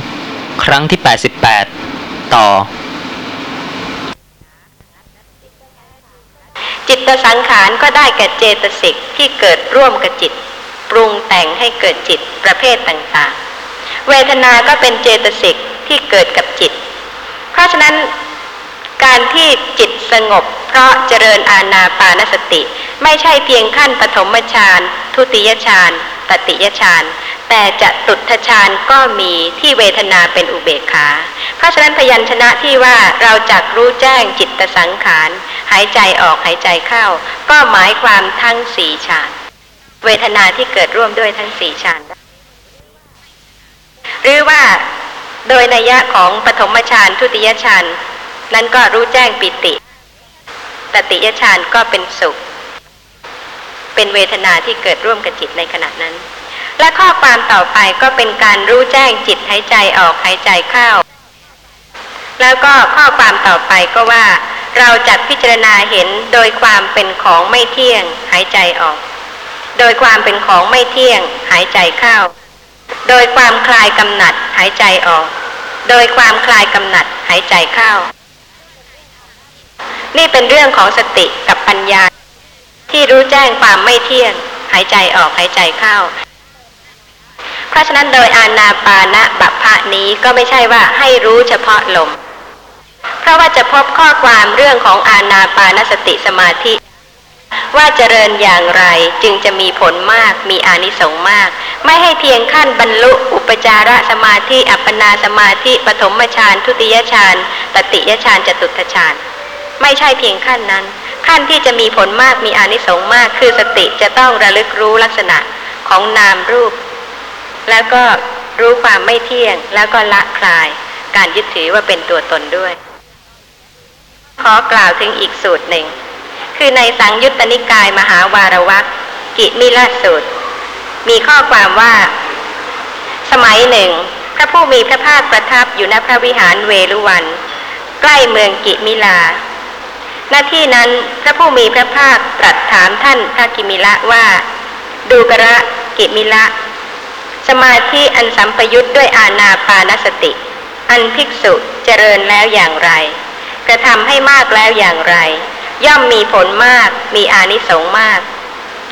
2 ครั้งที่ 88 ต่อ จิตสังขารก็ได้แก่เจตสิกที่เกิดร่วมกับจิต ปรุงแต่งให้เกิดจิตประเภทต่างๆ เวทนาก็เป็นเจตสิกที่เกิดกับจิต เพราะฉะนั้นการที่จิตสงบ เพราะเจริญอาณาปานสติ ไม่ใช่เพียงขั้นปฐมฌานทุติยฌานตติยฌาน แต่จะตุทฌานก็มีที่เวทนาเป็นอุเบกขา เพราะฉะนั้นพยัญชนะที่ว่าเราจักรู้แจ้งจิตสังขาร หายใจออกหายใจเข้า ก็หมายความทั้งสี่ฌานเวทนาที่เกิดร่วมด้วยทั้งสี่ฌานหรือว่าโดยนัยยะของปฐมฌานทุติยฌานนั้นก็รู้แจ้งปิติตติยฌานก็เป็นสุข เป็นเวทนาที่เกิดร่วมกับจิตในขณะนั้น และข้อความต่อไปก็เป็นการรู้แจ้งจิตหายใจออกหายใจเข้า แล้วก็ข้อความต่อไปก็ว่า เราจัดพิจารณาเห็นโดยความเป็นของไม่เที่ยงหายใจออก โดยความเป็นของไม่เที่ยงหายใจเข้า โดยความคลายกำหนัดหายใจออก โดยความคลายกำหนัดหายใจเข้า นี่เป็นเรื่องของสติกับปัญญา ที่รู้แจ้งความไม่เที่ยง หายใจออกหายใจเข้า เพราะฉะนั้นโดยอานาปานะบัพพะนี้ก็ไม่ใช่ว่าให้รู้เฉพาะลม เพราะว่าจะพบข้อความเรื่องของอานาปานสติสมาธิ ว่าเจริญอย่างไรจึงจะมีผลมากมีอานิสงส์มาก ไม่ให้เพียงขั้นบรรลุอุปจารสมาธิ อัปปนาสมาธิปฐมฌานทุติยฌานตติยฌานจตุตฌานไม่ใช่เพียงขั้นนั้นขั้นที่จะมีผลมากมีอานิสงส์มากคือสติจะต้องระลึกรู้ลักษณะของนามรูป แล้วก็รู้ความไม่เที่ยง แล้วก็ละคลาย การยึดถือว่าเป็นตัวตนด้วย ขอกล่าวถึงอีกสูตรหนึ่ง คือในสังยุตตนิกายมหาวารวักกิมิลสูตร มีข้อความว่า สมัยหนึ่ง พระผู้มีพระภาคประทับอยู่ณพระวิหารเวลุวัน ใกล้เมืองกิมิลาหน้าที่นั้นพระผู้มีพระภาคตรัสถามท่านพระกิมิละว่า ดูกระกิมิละ สมาธิอันสัมปยุทธ์ด้วยอาณาปานสติ อันภิกษุเจริญแล้วอย่างไร กระทำให้มากแล้วอย่างไร ย่อมมีผลมากมีอานิสงส์มาก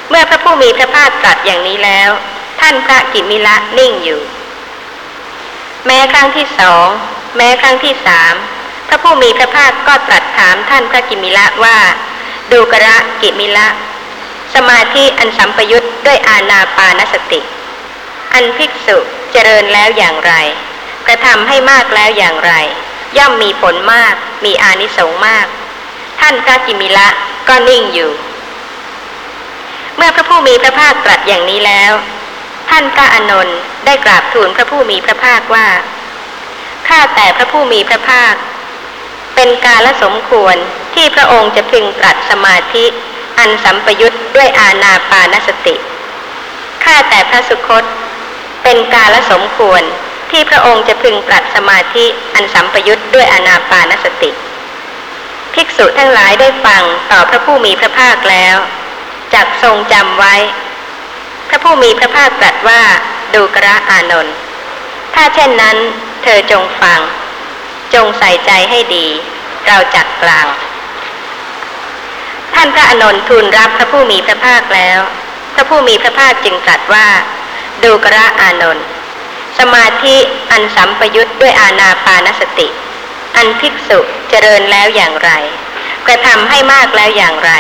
เมื่อพระผู้มีพระภาคตรัสอย่างนี้แล้ว ท่านพระกิมิละนิ่งอยู่ แม้ครั้งที่สอง แม้ครั้งที่สามพระผู้มีพระภาคก็ตรัสถามท่านพระกิมิละว่า ดูกระกิมิละ สมาธิอันสัมปยุทธ์ด้วยอาณาปานสติ อันภิกษุเจริญแล้วอย่างไร กระทำให้มากแล้วอย่างไร ย่อมมีผลมาก มีอานิสงส์มาก ท่านพระกิมิละก็นิ่งอยู่ เมื่อพระผู้มีพระภาคตรัสอย่างนี้แล้ว ท่านพระอานนท์ได้กราบทูลพระผู้มีพระภาคว่าข้าแต่พระผู้มีพระภาค เป็นกาลสมควรที่พระองค์จะพึงตรัสสมาธิ อันสัมปยุทธ์ด้วยอาณาปานสติข้าแต่พระสุคต เป็นกาลสมควรที่พระองค์จะพึงตรัสสมาธิอันสัมปยุทธ์ด้วยอนาปานสติ ภิกษุทั้งหลายได้ฟังต่อพระผู้มีพระภาคแล้วจักทรงจำไว้ พระผู้มีพระภาคตรัสว่าดูกระอานนท์ถ้าเช่นนั้น เธอจงฟัง จงใส่ใจให้ดี เราจักกล่าวท่านพระอานนท์ทูลรับพระผู้มีพระภาคแล้ว พระผู้มีพระภาคจึงตรัสว่า ดูกระอานนท์สมาธิอันสัมปยุตด้วยอาณาปานสติ อันภิกษุเจริญแล้วอย่างไร กระทำให้มากแล้วอย่างไร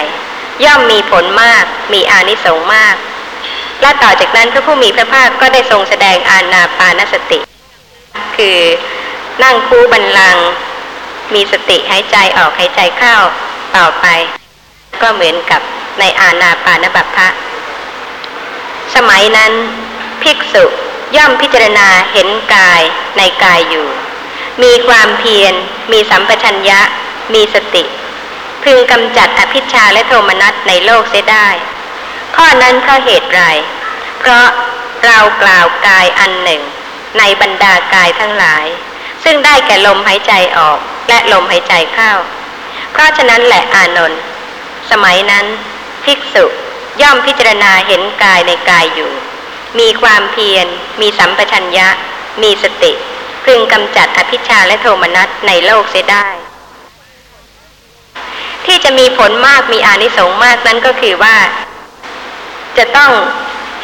ย่อมมีผลมากมีอานิสงส์มาก และต่อจากนั้นพระผู้มีพระภาคก็ได้ทรงแสดงอาณาปานสติ คือนั่งคู่บันลัง มีสติหายใจออกหายใจเข้าต่อไป ก็เหมือนกับในอาณาปานบัพพะสมัยนั้น ภิกษุย่อมพิจารณาเห็นกายในกายอยู่ มีความเพียร มีสัมปชัญญะ มีสติ พึงกำจัดอภิชาและโทมนัสในโลกเสียได้ ข้อนั้นเพราะเหตุไร เพราะเรากล่าวกายอันหนึ่ง ในบรรดากายทั้งหลาย ซึ่งได้แก่ลมหายใจออกและลมหายใจเข้า เพราะฉะนั้นแหละอานนท์สมัยนั้น ภิกษุย่อมพิจารณาเห็นกายในกายอยู่ มีความเพียร มีสัมปชัญญะ มีสติ พึงกำจัดอภิชาและโทมนัสในโลกเสียได้ ที่จะมีผลมากมีอานิสงส์มากนั้นก็คือว่า จะต้อง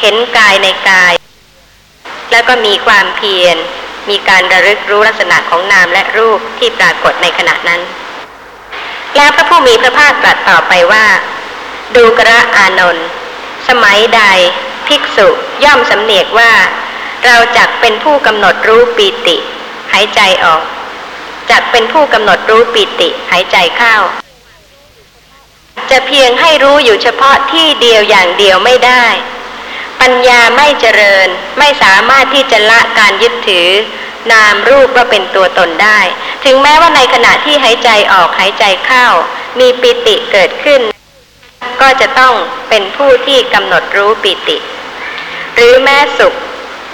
เห็นกายในกาย แล้วก็มีความเพียร มีการระลึกรู้ลักษณะของนามและรูปที่ปรากฏในขณะนั้น แล้วพระผู้มีพระภาคตรัสต่อไปว่า ดูกระอานนท์ สมัยใด ภิกษุย่อมสำเนียกว่า เราจักเป็นผู้กำหนดรู้ปีติ หายใจออกจักเป็นผู้กำหนดรู้ปีติหายใจเข้าจะเพียงให้รู้อยู่เฉพาะที่เดียวอย่างเดียวไม่ได้ ปัญญาไม่เจริญไม่สามารถที่จะละการยึดถือ นามรูปว่าเป็นตัวตนได้ ถึงแม้ว่าในขณะที่หายใจออกหายใจเข้า มีปิติเกิดขึ้น ก็จะต้องเป็นผู้ที่กำหนดรู้ปิติ หรือแม้สุข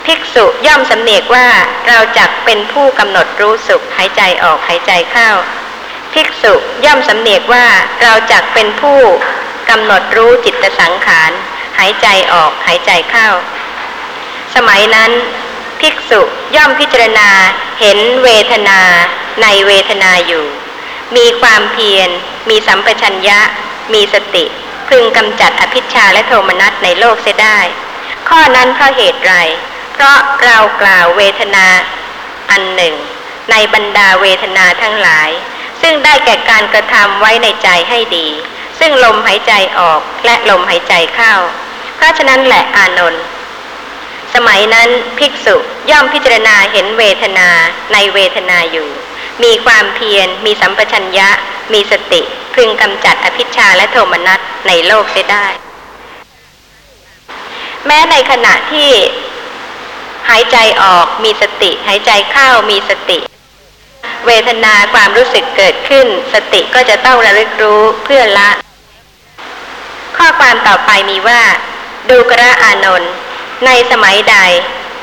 ภิกษุย่อมสำเนียกว่าเราจักเป็นผู้กำหนดรู้สุขหายใจออกหายใจเข้า ภิกษุย่อมสำเนียกว่าเราจักเป็นผู้กำหนดรู้จิตสังขาร หายใจออกหายใจเข้า สมัยนั้น ภิกษุย่อมพิจารณาเห็นเวทนาในเวทนาอยู่ มีความเพียรมีสัมปชัญญะ มีสติพึงกำจัดอภิชาและโทมนัสในโลกเสียได้ ข้อนั้นเพราะเหตุไรเพราะเรากล่าวเวทนาอันหนึ่ง ในบรรดาเวทนาทั้งหลาย ซึ่งได้แก่การกระทำไว้ในใจให้ดี ซึ่งลมหายใจออกและลมหายใจเข้า เพราะฉะนั้นแหละอานนท์สมัยนั้นภิกษุย่อมพิจารณาเห็นเวทนาในเวทนาอยู่ มีความเพียร มีสัมปชัญญะ มีสติ พึงกำจัดอภิชาและโทมนัสในโลกเสียได้ แม้ในขณะที่หายใจออกมีสติ หายใจเข้ามีสติ เวทนาความรู้สึกเกิดขึ้น สติก็จะต้องระลึกรู้เพื่อละ ข้อความต่อไปมีว่า ดูกระอานนท์ในสมัยใด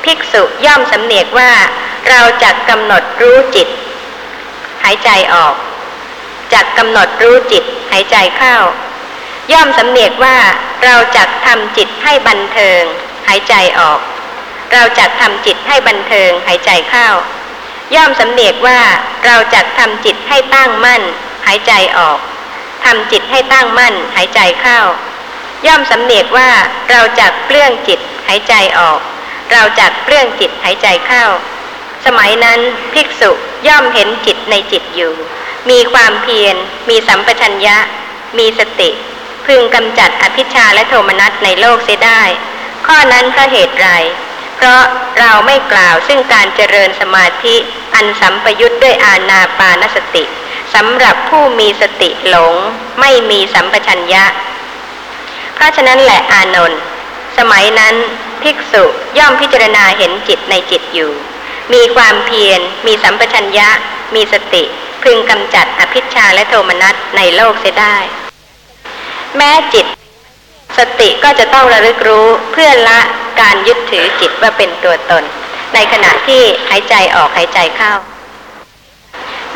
ภิกษุย่อมสำเนียกว่าเราจะกำหนดรู้จิต หายใจออกจักกำหนดรู้จิตหายใจเข้า ย่อมสำเนียกว่าเราจักทำจิตให้บันเทิง หายใจออก เราจักทำจิตให้บันเทิงหายใจเข้า ย่อมสำเนียกว่าเราจักทำจิตให้ตั้งมั่น หายใจออกทำจิตให้ตั้งมั่น หายใจเข้า ย่อมสำเนียกว่าเราจักเปลื้องจิตหายใจออก เราจักเปลื้องจิตหายใจเข้า สมัยนั้นภิกษุย่อมเห็นจิตในจิตอยู่ มีความเพียร มีสัมปชัญญะ มีสติ พึงกำจัดอภิชาและโทมนัสในโลกเสียได้ ข้อนั้นเพราะเหตุไร เพราะเราไม่กล่าวซึ่งการเจริญสมาธิอันสัมปยุทธ์ด้วยอาณาปานสติสำหรับผู้มีสติหลง ไม่มีสัมปชัญญะ เพราะฉะนั้นแหละอานนท์สมัยนั้นภิกษุย่อมพิจารณาเห็นจิตในจิตอยู่ มีความเพียร มีสัมปชัญญะ มีสติ พึงกำจัดอภิชาและโทมนัสในโลกเสียได้ แม้จิต สติก็จะต้องระลึกรู้เพื่อละการยึดถือจิตว่าเป็นตัวตน ในขณะที่หายใจออกหายใจเข้า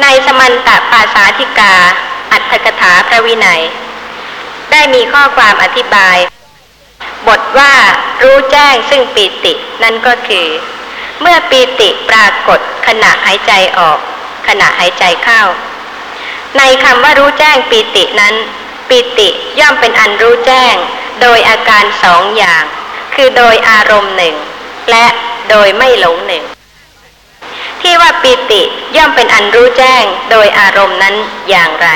ในสมันตปาสาธิกา อัตถกถาพระวินัย ได้มีข้อความอธิบาย บทว่ารู้แจ้งซึ่งปีติ นั่นก็คือ เมื่อปีติปรากฏขณะหายใจออก ขณะหายใจเข้า ในคำว่ารู้แจ้งปีตินั้นปิติย่อมเป็นอันรู้แจ้ง โดยอาการสองอย่าง คือโดยอารมณ์หนึ่ง และโดยไม่หลงหนึ่ง ที่ว่าปิติย่อมเป็นอันรู้แจ้ง โดยอารมณ์นั้นอย่างไร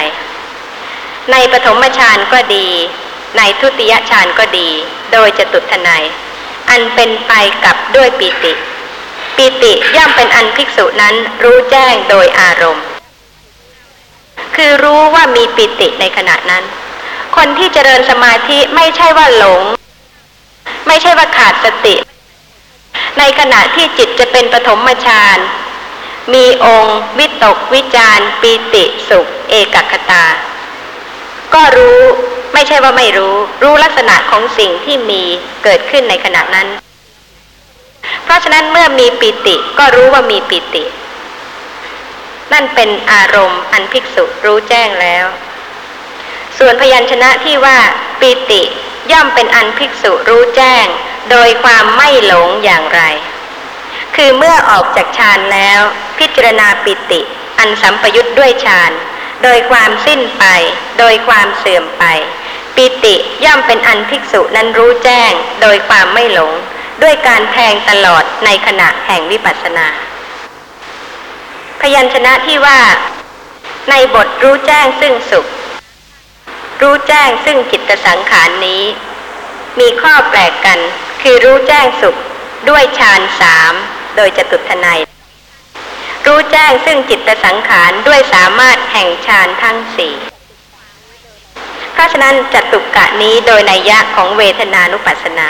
ในปฐมฌานก็ดี ในทุติยฌานก็ดี โดยจตุทนายอันเป็นไปกับด้วยปิติ ปิติย่อมเป็นอันภิกษุนั้นรู้แจ้งโดยอารมณ์ คือรู้ว่ามีปิติในขณะนั้น คนที่เจริญสมาธิไม่ใช่ว่าหลง ไม่ใช่ว่าขาดสติ ในขณะที่จิตจะเป็นปฐมฌานมีองค์ วิตกวิจารปีติสุข เอกคตา ก็รู้ไม่ใช่ว่าไม่รู้ รู้ลักษณะของสิ่งที่มีเกิดขึ้นในขณะนั้น เพราะฉะนั้นเมื่อมีปิติก็รู้ว่ามีปิติ นั่นเป็นอารมณ์อันภิกษุรู้แจ้งแล้ว ส่วนพยัญชนะที่ว่าปิติย่อมเป็นอันภิกษุรู้แจ้ง โดยความไม่หลงอย่างไร คือเมื่อออกจากฌานแล้ว พิจารณาปิติ อันสัมปยุทธ์ด้วยฌานโดยความสิ้นไป โดยความเสื่อมไป ปิติย่อมเป็นอันภิกษุนั้นรู้แจ้ง โดยความไม่หลง ด้วยการแทงตลอดในขณะแห่งวิปัสสนา พยัญชนะที่ว่า ในบทรู้แจ้งซึ่งสุข รู้แจ้งซึ่งจิตสังขารนี้ มีข้อแปลกกันคือรู้แจ้งสุขด้วยฌานสามโดยจตุทนายรู้แจ้งซึ่งจิตสังขารด้วยสามารถแห่งฌานทั้งสี่เพราะฉะนั้นจตุกะนี้โดยนัยยะของเวทนานุปัสสนา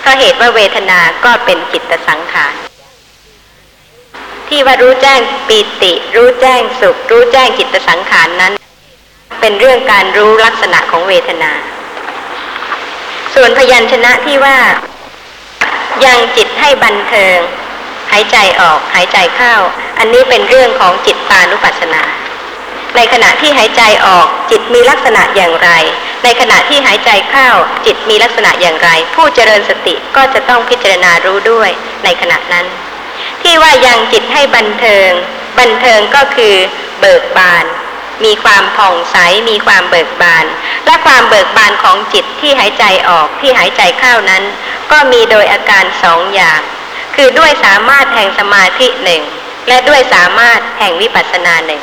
เพราะเหตุว่าเวทนาก็เป็นจิตสังขารที่ว่ารู้แจ้งปีติ รู้แจ้งสุข รู้แจ้งจิตสังขารนั้น เป็นเรื่องการรู้ลักษณะของเวทนา ส่วนพยัญชนะที่ว่า ยังจิตให้บันเทิง หายใจออกหายใจเข้า อันนี้เป็นเรื่องของจิตตานุปัสสนา ในขณะที่หายใจออกจิตมีลักษณะอย่างไร ในขณะที่หายใจเข้าจิตมีลักษณะอย่างไร ผู้เจริญสติก็จะต้องพิจารณารู้ด้วยในขณะนั้น ที่ว่ายังจิตให้บันเทิง บันเทิงก็คือเบิกบาน มีความผ่องใสมีความเบิกบาน และความเบิกบานของจิตที่หายใจออกที่หายใจเข้านั้น ก็มีโดยอาการสองอย่าง คือด้วยสามารถแห่งสมาธิหนึ่งและด้วยสามารถแห่งวิปัสสนาหนึ่ง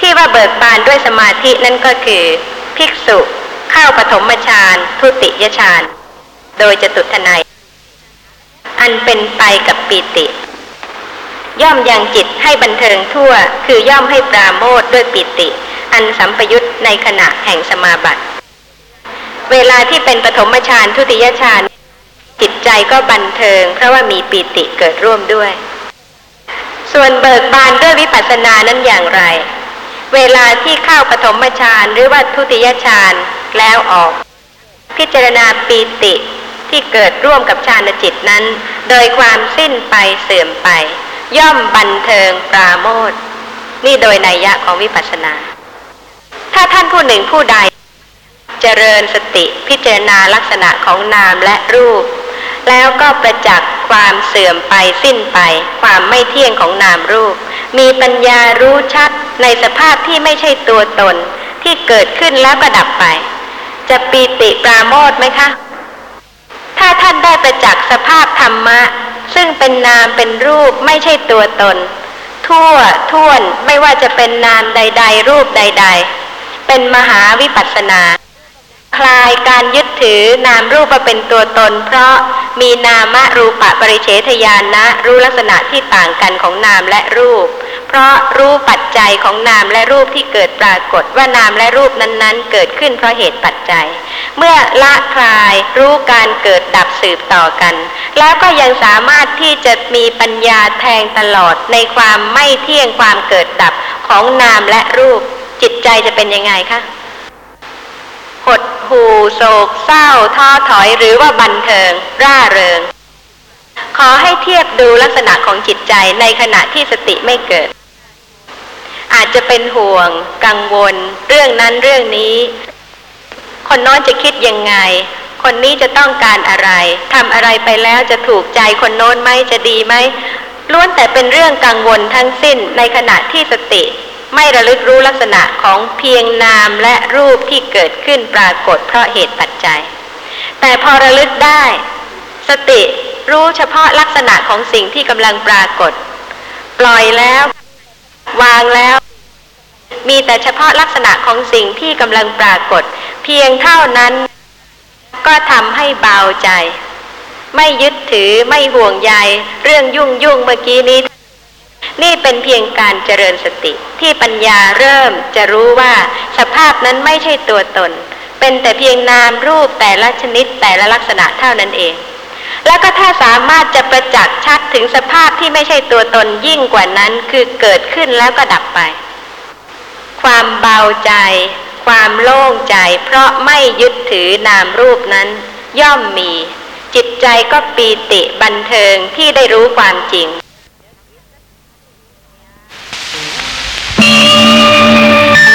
ที่ว่าเบิกบานด้วยสมาธินั่นก็คือ ภิกษุ เข้าปฐมฌานทุติยฌานโดยจตุทนายอันเป็นไปกับปีติ ย่อมยังจิตให้บันเทิงทั่ว คือย่อมให้ปราโมทด้วยปิติ อันสัมปยุตในขณะแห่งสมาบัติ เวลาที่เป็นปฐมฌานทุติยฌานจิตใจก็บันเทิง เพราะว่ามีปิติเกิดร่วมด้วย ส่วนเบิกบานด้วยวิปัสสนานั้นอย่างไร เวลาที่เข้าปฐมฌานหรือว่าทุติยฌานแล้วออก พิจารณาปีติที่เกิดร่วมกับฌานจิตนั้น โดยความสิ้นไปเสื่อมไป ย่อมบันเทิงปราโมทนี่โดยนัยยะของวิปัสสนา ถ้าท่านผู้หนึ่งผู้ใด เจริญสติพิจารณาลักษณะของนามและรูป แล้วก็ประจักษ์ความเสื่อมไปสิ้นไป ความไม่เที่ยงของนามรูป มีปัญญารู้ชัดในสภาพที่ไม่ใช่ตัวตน ที่เกิดขึ้นแล้วก็ดับไป จะปีติปราโมทไหมคะ ถ้าท่านได้ประจักษ์สภาพธรรมะ ซึ่งเป็นนามเป็นรูปไม่ใช่ตัวตน ทั่วท่วนไม่ว่าจะเป็นนามใด ๆ รูปใด ๆ เป็นมหาวิปัสสนา คลายการยึดถือนามรูปมาเป็นตัวตน เพราะมีนามะรูปะปริเฉทญาณนะรู้ลักษณะที่ต่างกันของนามและรูป เพราะรู้ปัจจัยของนามและรูปที่เกิดปรากฏว่านามและรูปนั้นๆ เกิดขึ้นเพราะเหตุปัจจัย เมื่อละคลายรู้การเกิดดับสืบต่อกัน แล้วก็ยังสามารถที่จะมีปัญญาแทงตลอดในความไม่เที่ยงความเกิดดับของนามและรูป จิตใจจะเป็นยังไงคะหด หูโศกเศร้าท้อถอยหรือว่าบันเทิง ร่าเริง ขอให้เทียบดูลักษณะของจิตใจในขณะที่สติไม่เกิด อาจจะเป็นห่วง กังวล เรื่องนั้นเรื่องนี้ คนโน้นจะคิดยังไง คนนี้จะต้องการอะไรทำอะไรไปแล้วจะถูกใจคนโน้นไหมจะดีไหมล้วนแต่เป็นเรื่องกังวลทั้งสิ้นในขณะที่สติ ไม่ระลึกรู้ลักษณะของเพียงนามและรูปที่เกิดขึ้นปรากฏเพราะเหตุปัจจัย แต่พอระลึกได้ สติรู้เฉพาะลักษณะของสิ่งที่กำลังปรากฏ ปล่อยแล้ว วางแล้ว มีแต่เฉพาะลักษณะของสิ่งที่กำลังปรากฏ เพียงเท่านั้น ก็ทำให้เบาใจ ไม่ยึดถือไม่ห่วงใย เรื่องยุ่งยุ่งเมื่อกี้นี้ นี่เป็นเพียงการเจริญสติ ที่ปัญญาเริ่มจะรู้ว่าสภาพนั้นไม่ใช่ตัวตน เป็นแต่เพียงนามรูปแต่ละชนิดแต่ละลักษณะเท่านั้นเอง แล้วก็ถ้าสามารถจะประจักษ์ชัดถึงสภาพที่ไม่ใช่ตัวตนยิ่งกว่านั้นคือเกิดขึ้นแล้วก็ดับไป ความเบาใจ ความโล่งใจ เพราะไม่ยึดถือนามรูปนั้น ย่อมมี จิตใจก็ปีติบันเทิงที่ได้รู้ความจริง ค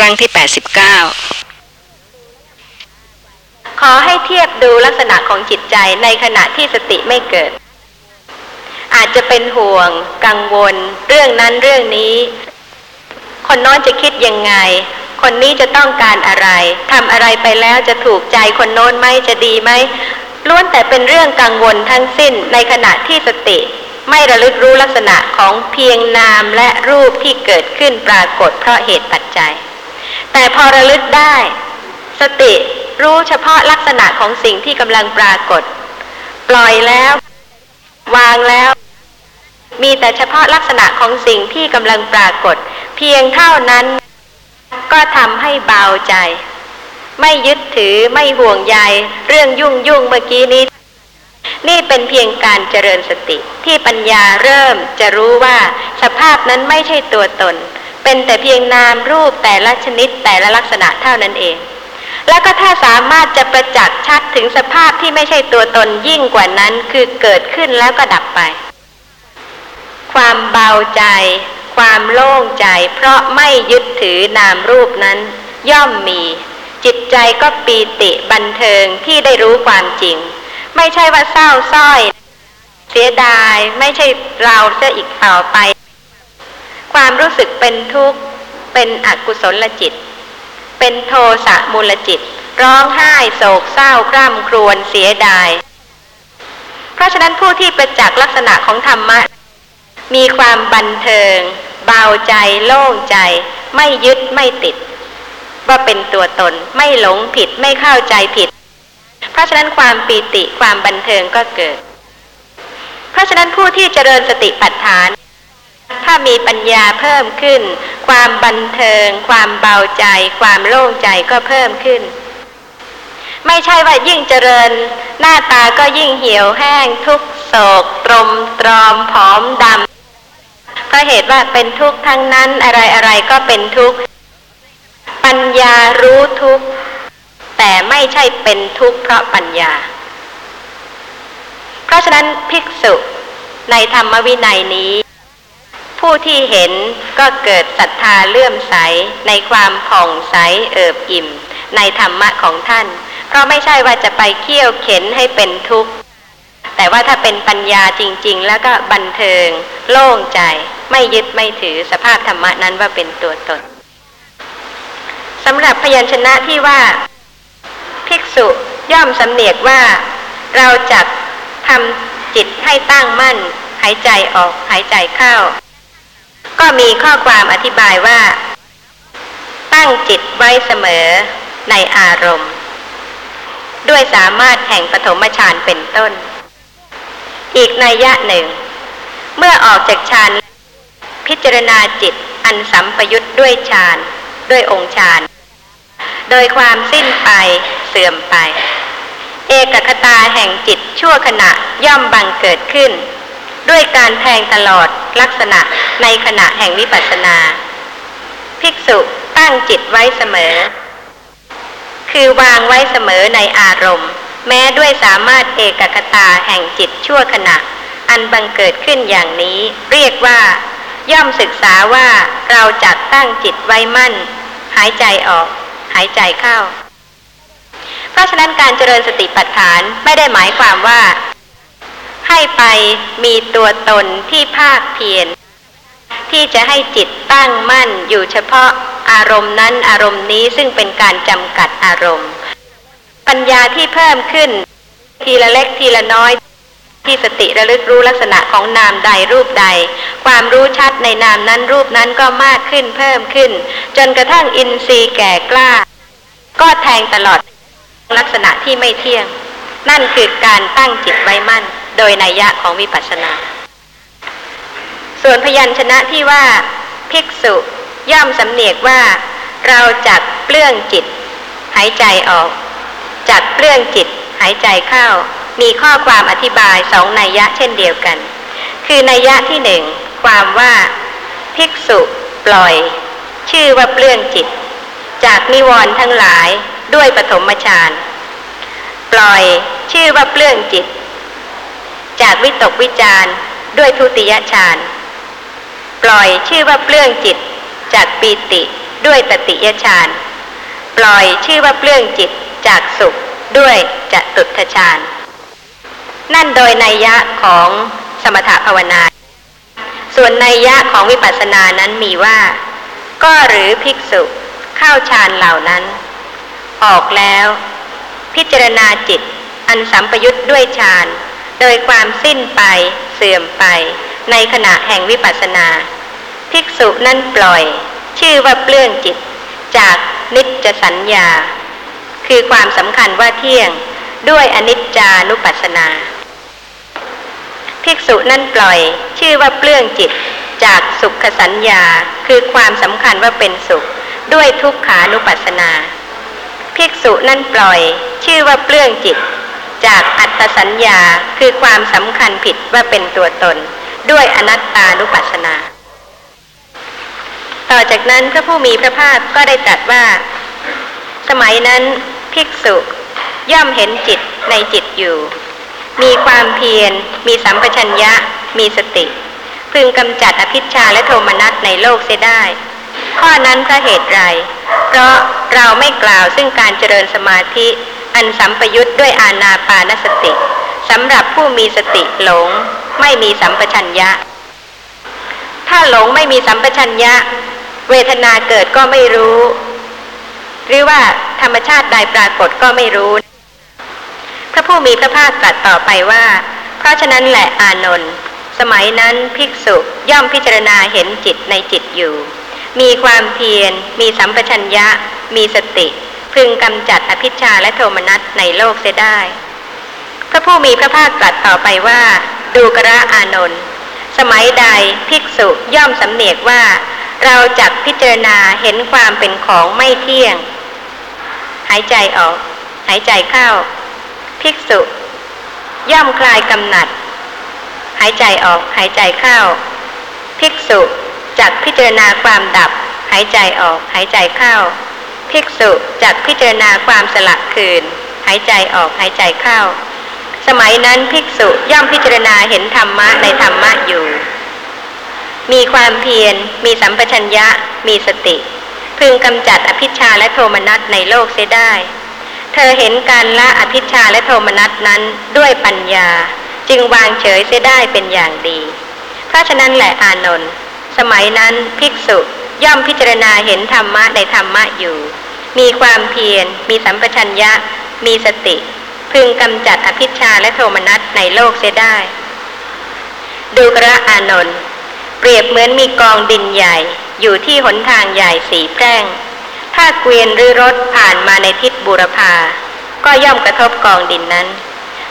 รั้งที่ 89 ขอให้เทียบดูลักษณะของจิตใจในขณะที่สติไม่เกิด อาจจะเป็นห่วง กังวล เรื่องนั้นเรื่องนี้ คนน้นจะคิดยังไง คนนี้จะต้องการอะไรทำอะไรไปแล้วจะถูกใจคนโน้นไหมจะดีไหมล้วนแต่เป็นเรื่องกังวลทั้งสิ้นในขณะที่สติ ไม่ระลึกรู้ลักษณะของเพียงนามและรูปที่เกิดขึ้นปรากฏเพราะเหตุปัจจัย แต่พอระลึกได้ สติรู้เฉพาะลักษณะของสิ่งที่กำลังปรากฏ ปล่อยแล้ว วางแล้ว มีแต่เฉพาะลักษณะของสิ่งที่กำลังปรากฏ เพียงเท่านั้น ก็ทำให้เบาใจ ไม่ยึดถือไม่ห่วงใยเรื่องยุ่งยุ่งเมื่อกี้นี้ นี่เป็นเพียงการเจริญสติที่ปัญญาเริ่มจะรู้ว่าสภาพนั้นไม่ใช่ตัวตน เป็นแต่เพียงนามรูปแต่ละชนิดแต่ละลักษณะเท่านั้นเอง แล้วก็ถ้าสามารถจะประจักษ์ชัดถึงสภาพที่ไม่ใช่ตัวตนยิ่งกว่านั้นคือเกิดขึ้นแล้วก็ดับไป ความเบาใจ ความโล่งใจ เพราะไม่ยึดถือนามรูปนั้น ย่อมมี จิตใจก็ปีติบันเทิงที่ได้รู้ความจริง ไม่ใช่ว่าเศร้าส้อย เสียดายไม่ใช่เราเสียอีกต่อไป ความรู้สึกเป็นทุกข์เป็นอกุศลจิต เป็นโทสะมูลจิต ร้องไห้โศกเศร้าคร่ำครวญเสียดาย เพราะฉะนั้นผู้ที่ประจักษ์ลักษณะของธรรมะ มีความบันเทิง เบาใจโล่งใจ ไม่ยึดไม่ติด ว่าเป็นตัวตนไม่หลงผิดไม่เข้าใจผิด เพราะฉะนั้นความปีติความบันเทิงก็เกิด เพราะฉะนั้นผู้ที่เจริญสติปัฏฐาน ถ้ามีปัญญาเพิ่มขึ้น ความบันเทิง ความเบาใจ ความโล่งใจก็เพิ่มขึ้นไม่ใช่ว่ายิ่งเจริญ หน้าตาก็ยิ่งเหี่ยวแห้งทุกโศก ตรมตรอมผอมดำ เพราะเหตุว่าเป็นทุกข์ทั้งนั้นอะไรอะไรก็เป็นทุกข์ ปัญญารู้ทุกข์ แต่ไม่ใช่เป็นทุกข์เพราะปัญญา เพราะฉะนั้นภิกษุในธรรมวินัยนี้ ผู้ที่เห็นก็เกิดศรัทธาเลื่อมใสในความผ่องใสเอิบอิ่ม ในธรรมะของท่าน เพราะไม่ใช่ว่าจะไปเคี่ยวเข็นให้เป็นทุกข์ แต่ว่าถ้าเป็นปัญญาจริง ๆ แล้วก็บันเทิง โล่งใจ ไม่ยึดไม่ถือสภาพธรรมะนั้นว่าเป็นตัวตนสำหรับพยัญชนะที่ว่า ภิกษุย่อมสำเนียกว่าเราจะทำจิตให้ตั้งมั่น หายใจออกหายใจเข้า ก็มีข้อความอธิบายว่า ตั้งจิตไว้เสมอในอารมณ์ ด้วยสามารถแห่งปฐมฌานเป็นต้น อีกนัยยะหนึ่ง เมื่อออกจากฌานพิจารณาจิตอันสัมปยุทธ์ด้วยฌานด้วยองค์ฌานโดยความสิ้นไปเสื่อมไป เอกคตาแห่งจิตชั่วขณะย่อมบังเกิดขึ้น ด้วยการแทงตลอดลักษณะในขณะแห่งวิปัสสนา ภิกษุตั้งจิตไว้เสมอ คือวางไว้เสมอในอารมณ์ แม้ด้วยสามารถเอกคตาแห่งจิตชั่วขณะ อันบังเกิดขึ้นอย่างนี้ เรียกว่า ย่อมศึกษาว่าเราจักตั้งจิตไว้มั่น หายใจออก หายใจเข้า เพราะฉะนั้นการเจริญสติปัฏฐานไม่ได้หมายความว่า ให้ไปมีตัวตนที่ภาคเพียรที่จะให้จิตตั้งมั่นอยู่เฉพาะอารมณ์นั้นอารมณ์นี้ซึ่งเป็นการจำกัดอารมณ์ ปัญญาที่เพิ่มขึ้น ทีละเล็กทีละน้อย ที่สติระลึกรู้ลักษณะของนามใดรูปใด ความรู้ชัดในนามนั้นรูปนั้นก็มากขึ้นเพิ่มขึ้น จนกระทั่งอินทรีย์แก่กล้า ก็แทงตลอดลักษณะที่ไม่เที่ยง นั่นคือการตั้งจิตไว้มั่น โดยนัยยะของวิปัสสนา ส่วนพยัญชนะที่ว่า ภิกษุย่อมสำเนียกว่า เราจักเปลื้องจิต หายใจออก จักเปลื้องจิตหายใจเข้า มีข้อความอธิบายสองนัยยะเช่นเดียวกัน คือนัยยะที่หนึ่งความว่าภิกษุปล่อย ชื่อว่าเปลื้องจิต จากนิวรณ์ทั้งหลายด้วยปฐมฌานปล่อยชื่อว่าเปลื้องจิต จากวิตกวิจารด้วยทุติยฌานปล่อยชื่อว่าเปลื้องจิต จากปีติด้วยตติยฌาน ปล่อยชื่อว่าเปลื้องจิตจากสุขด้วยจะตุทฌานนั่นโดยนัยยะของสมถภาวนา ส่วนนัยยะของวิปัสสนานั้นมีว่า ก็หรือภิกษุเข้าฌานเหล่านั้น ออกแล้ว พิจารณาจิต อันสัมปยุทธ์ด้วยฌานโดยความสิ้นไปเสื่อมไป ในขณะแห่งวิปัสสนา ภิกษุนั่นปล่อย ชื่อว่าเปลื้องจิต จากนิจสัญญา คือความสำคัญว่าเที่ยงด้วยอนิจจานุปัสสนาภิกษุนั่นปล่อยชื่อว่าเปลื้องจิตจากสุขสัญญาคือความสำคัญว่าเป็นสุข ด้วยทุกขานุปัสสนา ภิกษุนั่นปล่อย ชื่อว่าเปลื้องจิต จากอัตตสัญญาคือความสำคัญผิดว่าเป็นตัวตน ด้วยอนัตตานุปัสสนา ต่อจากนั้นพระผู้มีพระภาคก็ได้ตรัสว่า สมัยนั้นภิกษุย่อมเห็นจิตในจิตอยู่ มีความเพียร มีสัมปชัญญะ มีสติ พึงกำจัดอภิชาและโทมนัสในโลกเสียได้ ข้อนั้นเพราะเหตุไร เพราะเราไม่กล่าวซึ่งการเจริญสมาธิ อันสัมปยุทธ์ด้วยอาณาปานสติสำหรับผู้มีสติหลง ไม่มีสัมปชัญญะ ถ้าหลงไม่มีสัมปชัญญะ เวทนาเกิดก็ไม่รู้ หรือว่าธรรมชาติใดปรากฏก็ไม่รู้ พระผู้มีพระภาคตรัสต่อไปว่า เพราะฉะนั้นแหละอานนท์สมัยนั้นภิกษุย่อมพิจารณาเห็นจิตในจิตอยู่ มีความเพียร มีสัมปชัญญะ มีสติ พึงกำจัดอภิชาและโทมนัสในโลกเสียได้ พระผู้มีพระภาคตรัสต่อไปว่า ดูกระอานนท์สมัยใดภิกษุย่อมสำเนียกว่า เราจักพิจารณาเห็นความเป็นของไม่เที่ยง หายใจออก หายใจเข้า ภิกษุ ย่อมคลายกำหนัด หายใจออก หายใจเข้า ภิกษุจักพิจารณาความดับ หายใจออก หายใจเข้า ภิกษุจักพิจารณาความสลักคืน หายใจออก หายใจเข้า สมัยนั้นภิกษุย่อมพิจารณาเห็นธรรมะในธรรมะอยู่ มีความเพียร มีสัมปชัญญะ มีสติ พึงกำจัดอภิชาและโทมนัสในโลกเสียได้ เธอเห็นการละอภิชาและโทมนัสนั้นด้วยปัญญา จึงวางเฉยเสียได้เป็นอย่างดี เพราะฉะนั้นแหละอานนท์สมัยนั้นภิกษุย่อมพิจารณาเห็นธรรมะในธรรมะอยู่ มีความเพียร มีสัมปชัญญะ มีสติ พึงกำจัดอภิชาและโทมนัสในโลกเสียได้ ดูกระอานนท์ เปรียบเหมือนมีกองดินใหญ่ อยู่ที่หนทางใหญ่สีแพร่ง ถ้าเกวียนหรือรถผ่านมาในทิศบูรพา ก็ย่อมกระทบกองดินนั้น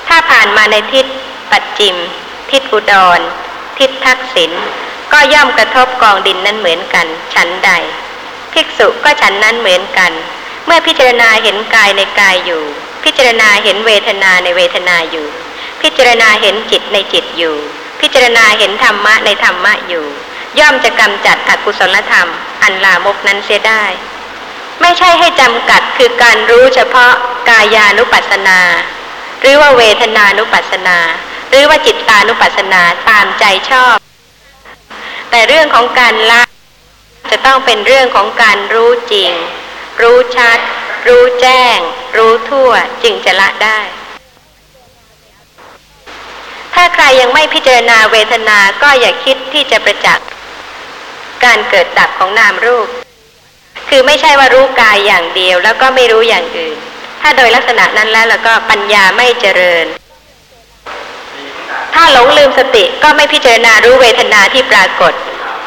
ถ้าผ่านมาในทิศปัจจิม ทิศอุดร ทิศทักษิณก็ย่อมกระทบกองดินนั้นเหมือนกันฉันใด ภิกษุก็ฉันนั้นเหมือนกัน เมื่อพิจารณาเห็นกายในกายอยู่ พิจารณาเห็นเวทนาในเวทนาอยู่ พิจารณาเห็นจิตในจิตอยู่ พิจารณาเห็นธรรมะในธรรมะอยู่ ย่อมจะกำจัดอกุศลธรรม อันลามกนั้นเสียได้ ไม่ใช่ให้จำกัดคือการรู้เฉพาะกายานุปัสสนา หรือว่าเวทนานุปัสสนา หรือว่าจิตตานุปัสสนาตามใจชอบ แต่เรื่องของการละจะต้องเป็นเรื่องของการรู้จริง รู้ชัด รู้แจ้ง รู้ทั่วจึงจะละได้ ถ้าใครยังไม่พิจารณาเวทนาก็อย่าคิดที่จะประจักษ์การเกิดดับของนามรูป คือไม่ใช่ว่ารู้กายอย่างเดียวแล้วก็ไม่รู้อย่างอื่น ถ้าโดยลักษณะนั้นแล้วแล้วก็ปัญญาไม่เจริญ ถ้าหลงลืมสติก็ไม่พิจารณารู้เวทนาที่ปรากฏ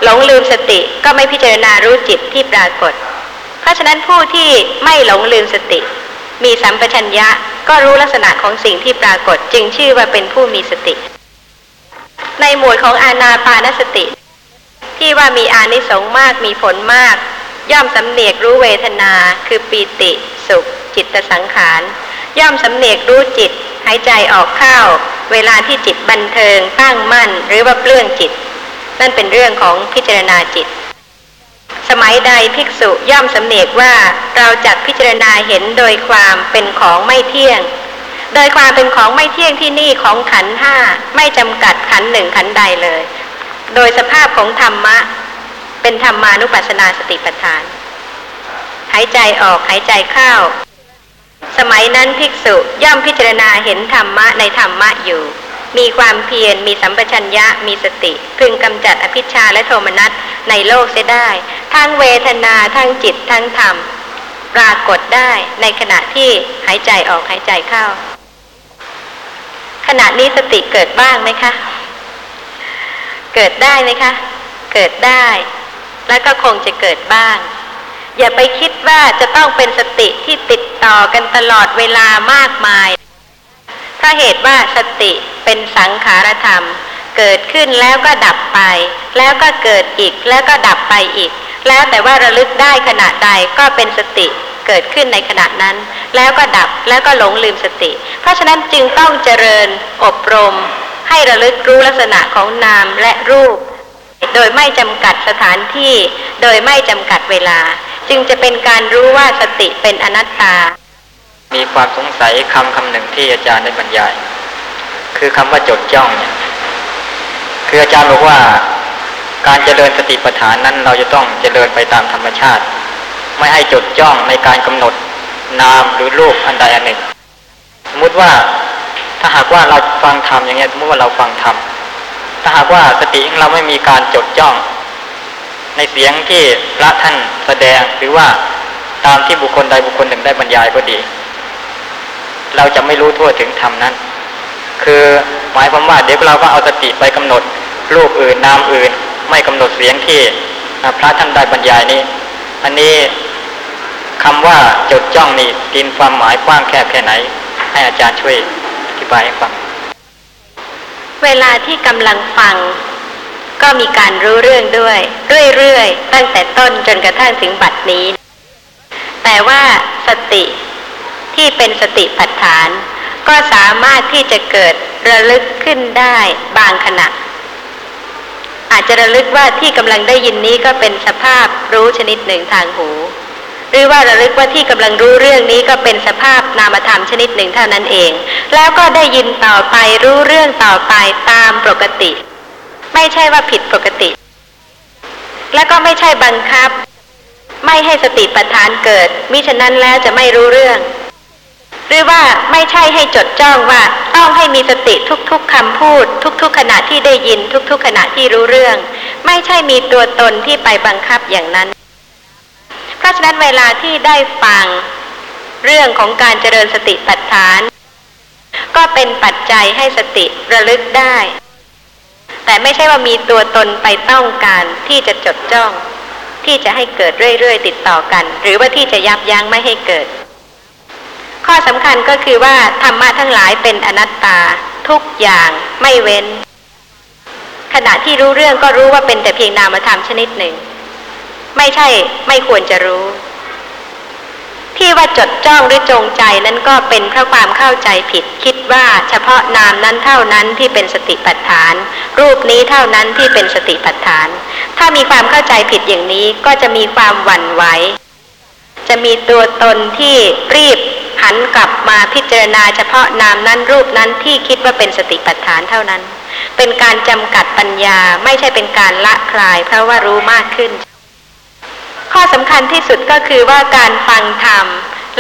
หลงลืมสติก็ไม่พิจารณารู้จิตที่ปรากฏ เพราะฉะนั้นผู้ที่ไม่หลงลืมสติ มีสัมปชัญญะก็รู้ลักษณะของสิ่งที่ปรากฏจึงชื่อว่าเป็นผู้มีสติ ในหมวดของอานาปานสติ ที่ว่ามีอานิสงส์มากมีผลมาก ย่อมสำเนียกรู้เวทนา คือปีติ สุข จิตสังขาร ย่อมสำเนียกรู้จิต หายใจออกเข้าเวลาที่จิตบันเทิงตั้งมั่น หรือว่าเปลื้องจิต นั่นเป็นเรื่องของพิจารณาจิต สมัยใดภิกษุย่อมสำเนียกว่าเราจักพิจารณาเห็นโดยความเป็นของไม่เที่ยง โดยความเป็นของไม่เที่ยงที่นี่ของขันห้าไม่จำกัดขันหนึ่งขันใดเลย โดยสภาพของธรรมะ เป็นธรรมานุปัสสนาสติปัฏฐาน หายใจออกหายใจเข้า สมัยนั้นภิกษุย่อมพิจารณาเห็นธรรมะในธรรมะอยู่ มีความเพียรมีสัมปชัญญะมีสติ พึงกำจัดอภิชาและโทมนัสในโลกเสียได้ ทั้งเวทนาทั้งจิตทั้งธรรม ปรากฏได้ในขณะที่หายใจออกหายใจเข้า ขณะนี้สติเกิดบ้างไหมคะ เกิดได้ไหมคะ เกิดได้ แล้วก็คงจะเกิดบ้างอย่าไปคิดว่าจะต้องเป็นสติที่ติดต่อกันตลอดเวลามากมาย ถ้าเหตุว่าสติเป็นสังขารธรรม เกิดขึ้นแล้วก็ดับไป แล้วก็เกิดอีกแล้วก็ดับไปอีก แล้วแต่ว่าระลึกได้ขณะใดก็เป็นสติเกิดขึ้นในขณะนั้น แล้วก็ดับแล้วก็หลงลืมสติ เพราะฉะนั้นจึงต้องเจริญอบรม ให้ระลึกรู้ลักษณะของนามและรูป โดยไม่จำกัดสถานที่ โดยไม่จำกัดเวลา จึงจะเป็นการรู้ว่าสติเป็นอนัตตา มีความสงสัยคำคำหนึ่งที่อาจารย์ได้บรรยาย คือคำว่าจดจ้องเนี่ยคืออาจารย์บอกว่าการเจริญสติปัฏฐานนั้นเราจะต้องเจริญไปตามธรรมชาติ ไม่ให้จดจ้องในการกำหนดนามหรือรูปอันใดอันหนึ่ง สมมติว่าถ้าหากว่าเราฟังธรรมอย่างเงี้ยสมมติว่าเราฟังธรรมถ้าหากว่าสติของเราไม่มีการจดจ้อง ในเสียงที่พระท่านแสดงหรือว่าตามที่บุคคลใดบุคคลหนึ่งได้บรรยายก็ดี เราจะไม่รู้ทั่วถึงธรรมนั้น คือหมายความว่าเดี๋ยวเราก็เอาสติไปกำหนดรูปอื่นนามอื่น ไม่กำหนดเสียงที่พระท่านได้บรรยายนี้ อันนี้คำว่าจดจ้องนี่กินความหมายกว้างแคบแค่ไหน ให้อาจารย์ช่วยอธิบายให้ฟัง เวลาที่กำลังฟัง ก็มีการรู้เรื่องด้วย เรื่อยๆตั้งแต่ต้นจนกระทั่งถึงบัดนี้ แต่ว่าสติ ที่เป็นสติปัฏฐาน ก็สามารถที่จะเกิดระลึกขึ้นได้บางขณะ อาจจะระลึกว่าที่กำลังได้ยินนี้ก็เป็นสภาพรู้ชนิดหนึ่งทางหู หรือว่าระลึกว่าที่กำลังรู้เรื่องนี้ก็เป็นสภาพนามธรรมชนิดหนึ่งเท่านั้นเอง แล้วก็ได้ยินต่อไปรู้เรื่องต่อไปตามปกติ ไม่ใช่ว่าผิดปกติ และก็ไม่ใช่บังคับ ไม่ให้สติปัฏฐานเกิดมิฉะนั้นแล้วจะไม่รู้เรื่อง หรือว่าไม่ใช่ให้จดจ้องว่าต้องให้มีสติทุกๆคำพูด ทุกๆขณะที่ได้ยิน ทุกๆขณะที่รู้เรื่อง ไม่ใช่มีตัวตนที่ไปบังคับอย่างนั้น เพราะฉะนั้นเวลาที่ได้ฟังเรื่องของการเจริญสติปัฏฐาน ก็เป็นปัจจัยให้สติระลึกได้ แต่ไม่ใช่ว่ามีตัวตนไปต้องการที่จะจดจ้อง ที่จะให้เกิดเรื่อยๆติดต่อกัน หรือว่าที่จะยับยั้งไม่ให้เกิด ข้อสำคัญก็คือว่าธรรมะทั้งหลายเป็นอนัตตา ทุกอย่างไม่เว้น ขณะที่รู้เรื่องก็รู้ว่าเป็นแต่เพียงนามธรรมชนิดหนึ่ง ไม่ใช่ไม่ควรจะรู้ ที่ว่าจดจ้องหรือจงใจนั้นก็เป็นเพราะความเข้าใจผิด คิดว่าเฉพาะนามนั้นเท่านั้นที่เป็นสติปัฏฐาน รูปนี้เท่านั้นที่เป็นสติปัฏฐาน ถ้ามีความเข้าใจผิดอย่างนี้ก็จะมีความหวั่นไหวจะมีตัวตนที่รีบ หันกลับมาพิจารณาเฉพาะนามนั้นรูปนั้นที่คิดว่าเป็นสติปัฏฐานเท่านั้น เป็นการจำกัดปัญญาไม่ใช่เป็นการละคลาย เพราะว่ารู้มากขึ้น ข้อสำคัญที่สุดก็คือว่าการฟังธรรม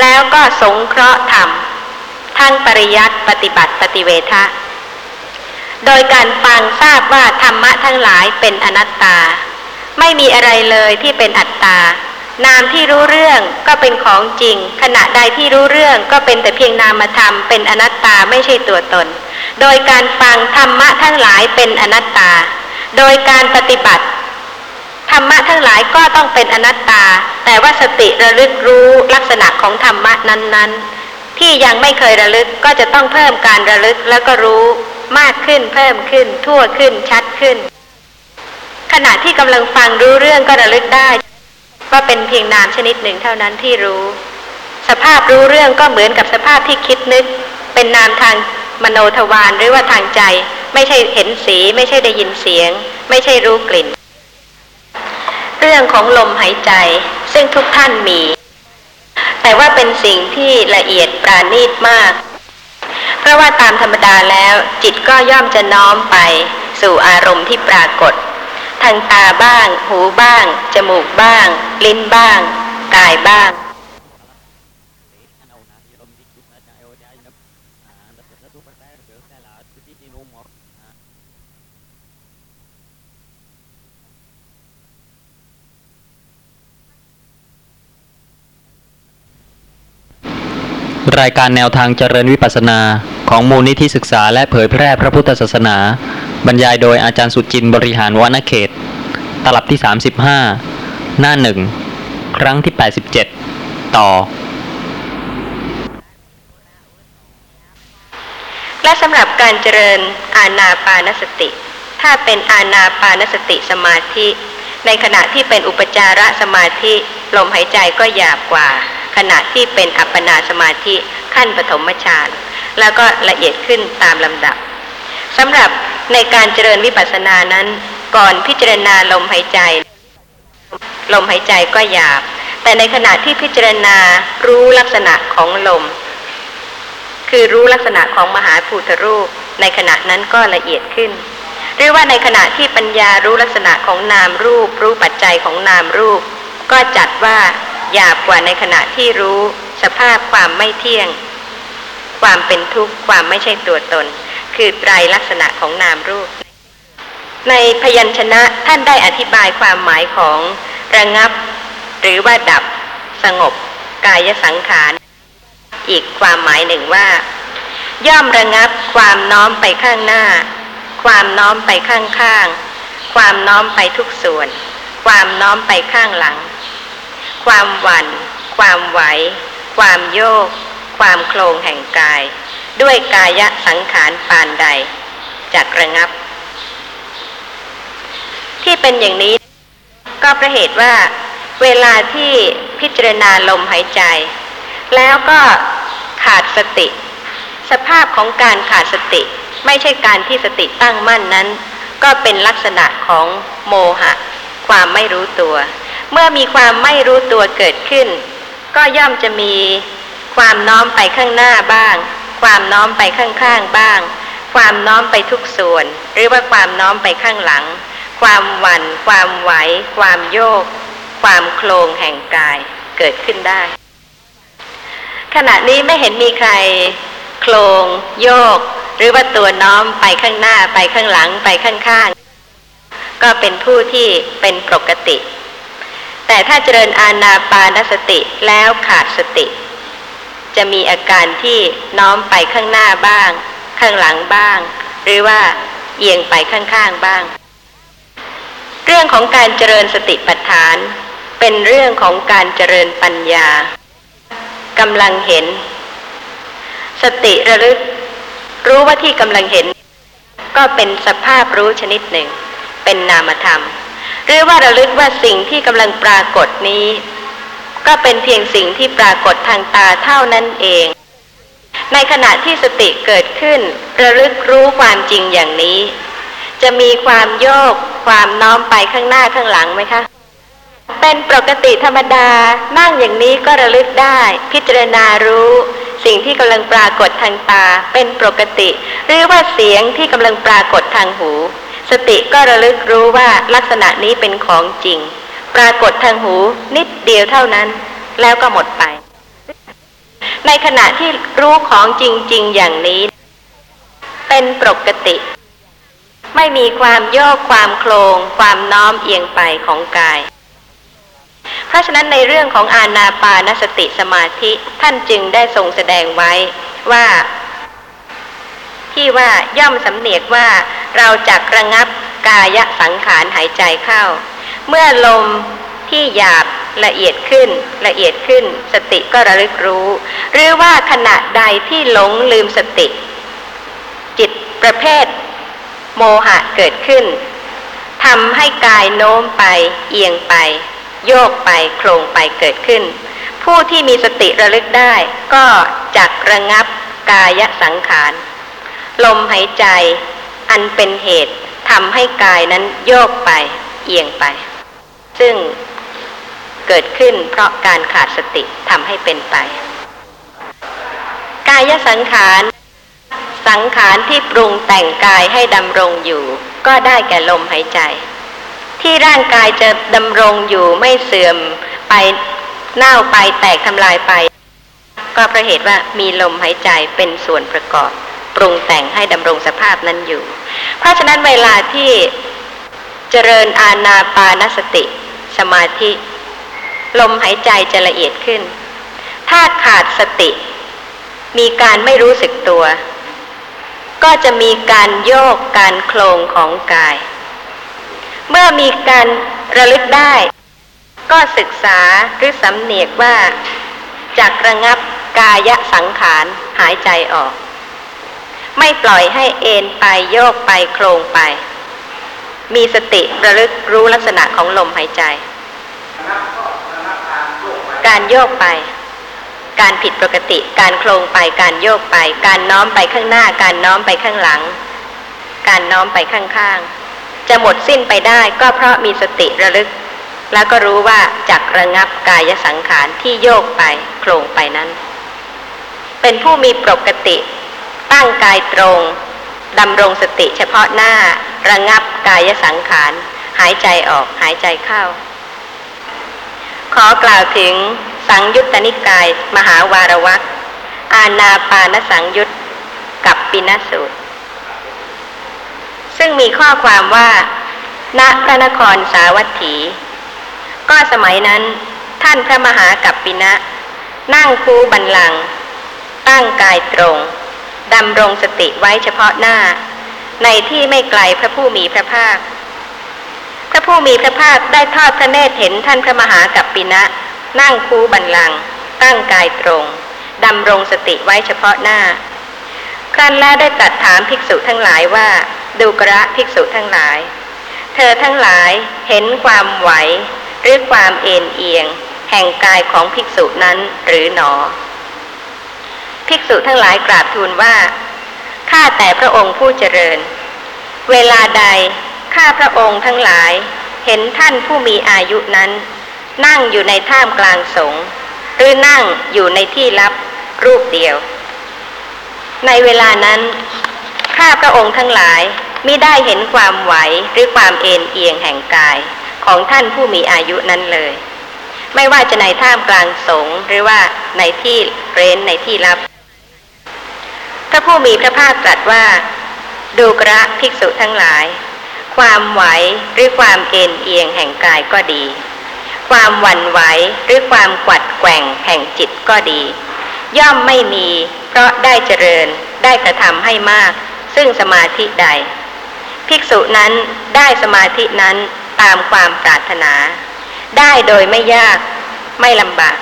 แล้วก็สงเคราะห์ธรรมทั้งปริยัติปฏิบัติปฏิเวทะโดยการฟังทราบว่าธรรมะทั้งหลายเป็นอนัตตา ไม่มีอะไรเลยที่เป็นอัตตา นามที่รู้เรื่องก็เป็นของจริง ขณะใดที่รู้เรื่องก็เป็นแต่เพียงนามธรรมเป็นอนัตตาไม่ใช่ตัวตน โดยการฟังธรรมะทั้งหลายเป็นอนัตตา โดยการปฏิบัติ ธรรมะทั้งหลายก็ต้องเป็นอนัตตา แต่ว่าสติระลึกรู้ลักษณะของธรรมะนั้น ๆ ที่ยังไม่เคยระลึกก็จะต้องเพิ่มการระลึกแล้วก็รู้มากขึ้นเพิ่มขึ้น ทั่วขึ้นชัดขึ้น ขณะที่กำลังฟังรู้เรื่องก็ระลึกได้ ว่าเป็นเพียงนามชนิดหนึ่งเท่านั้นที่รู้ สภาพรู้เรื่องก็เหมือนกับสภาพที่คิดนึก เป็นนามทางมโนทวารหรือว่าทางใจ ไม่ใช่เห็นสี ไม่ใช่ได้ยินเสียง ไม่ใช่รู้กลิ่น เรื่องของลมหายใจ ซึ่งทุกท่านมี แต่ว่าเป็นสิ่งที่ละเอียดปราณีตมาก เพราะว่าตามธรรมดาแล้วจิตก็ย่อมจะน้อมไปสู่อารมณ์ที่ปรากฏ ทางตาบ้าง หูบ้าง จมูกบ้าง ลิ้นบ้าง กายบ้างรายการแนวทางเจริญวิปัสสนา ของมูลนิธิศึกษาและเผยแพร่พระพุทธศาสนา บรรยายโดยอาจารย์สุจินต์บริหารวณเขต ตลับที่ 35 หน้าหนึ่ง ครั้งที่ 87 ต่อ และสำหรับการเจริญอาณาปานสติ ถ้าเป็นอาณาปานสติสมาธิ ในขณะที่เป็นอุปจารสมาธิลมหายใจก็หยาบกว่า ขณะที่เป็นอัปปนาสมาธิขั้นปฐมฌานแล้วก็ละเอียดขึ้นตามลำดับ สำหรับในการเจริญวิปัสสนานั้น ก่อนพิจารณาลมหายใจ ลมหายใจก็หยาบ แต่ในขณะที่พิจารณารู้ลักษณะของลม คือรู้ลักษณะของมหาภูตรูป ในขณะนั้นก็ละเอียดขึ้น หรือว่าในขณะที่ปัญญารู้ลักษณะของนามรูป รู้ปัจจัยของนามรูป ก็จัดว่าหยาบกว่าในขณะที่รู้สภาพความไม่เที่ยง ความเป็นทุกข์ความไม่ใช่ตัวตน คือไตรลักษณะของนามรูป ในพยัญชนะท่านได้อธิบายความหมายของระงับ หรือว่าดับ สงบ กายสังขาร อีกความหมายหนึ่งว่า ย่อมระงับความน้อมไปข้างหน้า ความน้อมไปข้างข้าง ความน้อมไปทุกส่วน ความน้อมไปข้างหลัง ความหวัน่น ความไหว ความโยก ความโครงแห่งกาย ด้วยกายสังขารปานใดจากระงับ ที่เป็นอย่างนี้ ก็เพระเหตุว่า เวลาที่พิจารณาลมหายใจ แล้วก็ขาดสติ สภาพของการขาดสติ ไม่ใช่การที่สติตั้งมั่นนั้น ก็เป็นลักษณะของโมหะ ความไม่รู้ตัว เมื่อมีความไม่รู้ตัวเกิดขึ้น ก็ย่อมจะมีความน้อมไปข้างหน้าบ้าง ความน้อมไปข้างๆบ้าง ความน้อมไปทุกส่วน หรือว่าความน้อมไปข้างหลัง ความหวัน่น ความไหว ความโยก ความโครงแห่งกายเกิดขึ้นได้ ขณะนี้ไม่เห็นมีใครโครงโยก หรือว่าตัวน้อมไปข้างหน้าไปข้างหลังไปข้างๆก็เป็นผู้ที่เป็นปกติ แต่ถ้าเจริญอาณาปานสติแล้วขาดสติ จะมีอาการที่น้อมไปข้างหน้าบ้าง ข้างหลังบ้าง หรือว่าเอียงไปข้างๆบ้าง เรื่องของการเจริญสติปัฏฐาน เป็นเรื่องของการเจริญปัญญากำลังเห็น สติระลึก รู้ว่าที่กำลังเห็น ก็เป็นสภาพรู้ชนิดหนึ่ง เป็นนามธรรม หรือว่าระลึกว่าสิ่งที่กำลังปรากฏนี้ ก็เป็นเพียงสิ่งที่ปรากฏทางตาเท่านั้นเอง ในขณะที่สติเกิดขึ้น ระลึกรู้ความจริงอย่างนี้ จะมีความโยก ความน้อมไปข้างหน้าข้างหลังไหมคะ เป็นปกติธรรมดา นั่งอย่างนี้ก็ระลึกได้ พิจารณารู้สิ่งที่กำลังปรากฏทางตาเป็นปกติ หรือว่าเสียงที่กำลังปรากฏทางหู สติก็ระลึกรู้ว่าลักษณะนี้เป็นของจริง ปรากฏทางหูนิดเดียวเท่านั้น แล้วก็หมดไป ในขณะที่รู้ของจริง ๆ อย่างนี้ เป็นปกติ ไม่มีความโยกความโครงความน้อมเอียงไปของกาย เพราะฉะนั้นในเรื่องของอาณาปานสติสมาธิท่านจึงได้ทรงแสดงไว้ว่า ที่ว่าย่อมสำเนียกว่าเราจักระงับกายสังขารหายใจเข้า เมื่อลมที่หยาบละเอียดขึ้นละเอียดขึ้น สติก็ระลึกรู้ หรือว่าขณะใดที่หลงลืมสติ จิตประเภท โมหะเกิดขึ้นทำให้กายโน้มไปเอียงไป โยกไปโครงไปเกิดขึ้น ผู้ที่มีสติระลึกได้ ก็จักระงับกายสังขาร ลมหายใจ อันเป็นเหตุทำให้กายนั้นโยกไป เอียงไป ซึ่งเกิดขึ้นเพราะการขาดสติทำให้เป็นไป กายสังขาร สังขารที่ปรุงแต่งกายให้ดำรงอยู่ ก็ได้แก่ลมหายใจ ที่ร่างกายจะดำรงอยู่ไม่เสื่อมไปเน่าไปแตกทำลายไป ก็เพราะเหตุว่ามีลมหายใจเป็นส่วนประกอบ ปรุงแต่งให้ดำรงสภาพนั้นอยู่ เพราะฉะนั้นเวลาที่เจริญอาณาปานสติ สมาธิ ลมหายใจจะละเอียดขึ้น ถ้าขาดสติ มีการไม่รู้สึกตัว ก็จะมีการโยกการโครงของกาย เมื่อมีการระลึกได้ ก็ศึกษาหรือสำเนียกว่าจากระงับกายสังขารหายใจออก ไม่ปล่อยให้เอ็นไปโยกไปโครงไป มีสติระลึกรู้ลักษณะของลมหายใจ การโยกไป การผิดปกติ การโครงไป การโยกไป การน้อมไปข้างหน้า การน้อมไปข้างหลัง การน้อมไปข้างๆ จะหมดสิ้นไปได้ก็เพราะมีสติระลึก แล้วก็รู้ว่าจักระงับกายสังขารที่โยกไปโครงไปนั้น เป็นผู้มีปกติ ตั้งกายตรงดำรงสติเฉพาะหน้าระงับกายสังขาร หายใจออกหายใจเข้า ขอกล่าวถึงสังยุตตนิกาย มหาวารวักอาณาปานสังยุตกับปินสูตร ซึ่งมีข้อความว่า ณพระนครสาวัตถี ก็สมัยนั้นท่านพระมหากัปปินะ นั่งคูบันลัง ตั้งกายตรง ดำรงสติไว้เฉพาะหน้า ในที่ไม่ไกลพระผู้มีพระภาค พระผู้มีพระภาคได้ทอดพระเนตรเห็นท่านพระมหากัปปินะ นั่งคูบันลัง ตั้งกายตรงดำรงสติไว้เฉพาะหน้า ครั้นแล้วได้ตรัสถามภิกษุทั้งหลายว่า ดูกระภิกษุทั้งหลาย เธอทั้งหลายเห็นความไหว หรือความเอ็นเอียง แห่งกายของภิกษุนั้นหรือหนอ ภิกษุทั้งหลายกราบทูลว่า ข้าแต่พระองค์ผู้เจริญ เวลาใด ข้าพระองค์ทั้งหลาย เห็นท่านผู้มีอายุนั้น นั่งอยู่ในท่ามกลางสงหรือนั่งอยู่ในที่ลับรูปเดียว ในเวลานั้น ข้าพระองค์ทั้งหลายมิได้เห็นความไหวหรือความเอ็นเอียงแห่งกายของท่านผู้มีอายุนั้นเลย ไม่ว่าจะในท่ามกลางสงหรือว่าในที่เร้นในที่ลับ ระผู้มีพระภาคตรัสว่า ดูกระภิกษุทั้งหลาย ความไหวหรือความเอ็นเอียงแห่งกายก็ดี ความหวั่นไหวหรือความกวัดแกว่งแห่งจิตก็ดี ย่อมไม่มี เพราะได้เจริญได้กระทำให้มาก ซึ่งสมาธิใด ภิกษุนั้นได้สมาธินั้นตามความปรารถนา ได้โดยไม่ยากไม่ลำบาก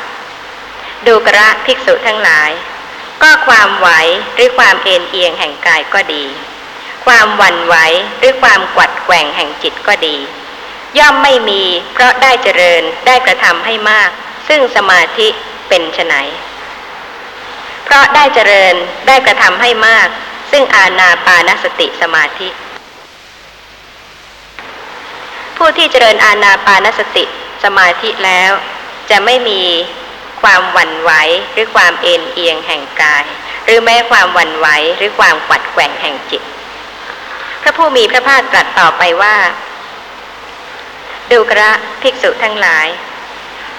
ดูกระภิกษุทั้งหลาย ก็ความไหวหรือความเอ็นเอียงแห่งกายก็ดี ความหวั่นไหวหรือความกวัดแกว่งแห่งจิตก็ดี ย่อมไม่มีเพราะได้เจริญได้กระทำให้มาก ซึ่งสมาธิเป็นไฉนเพราะได้เจริญได้กระทำให้มาก ซึ่งอาณาปานสติสมาธิผู้ที่เจริญอาณาปานสติสมาธิแล้ว จะไม่มี ความหวั่นไหวหรือความเอ็นเอียงแห่งกาย หรือแม้ความหวั่นไหวหรือความกวัดแกว่งแห่งจิต พระผู้มีพระภาคตรัสต่อไปว่า ดูกระภิกษุทั้งหลาย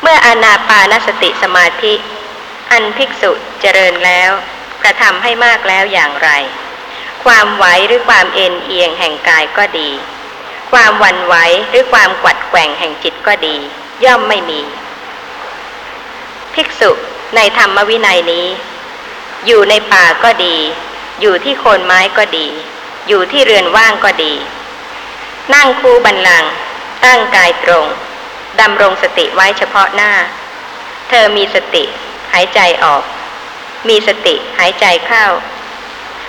เมื่ออานาปานสติสมาธิ อันภิกษุเจริญแล้วกระทำให้มากแล้วอย่างไร ความไหวหรือความเอ็นเอียงแห่งกายก็ดี ความหวันไหวหรือความกวัดแกว่งแห่งจิตก็ดี ย่อมไม่มี ภิกษุในธรรมวินัยนี้ อยู่ในป่าก็ดี อยู่ที่โคนไม้ก็ดี อยู่ที่เรือนว่างก็ดี นั่งคูบันลัง ตั้งกายตรงดำรงสติไว้เฉพาะหน้า เธอมีสติ หายใจออก มีสติหายใจเข้า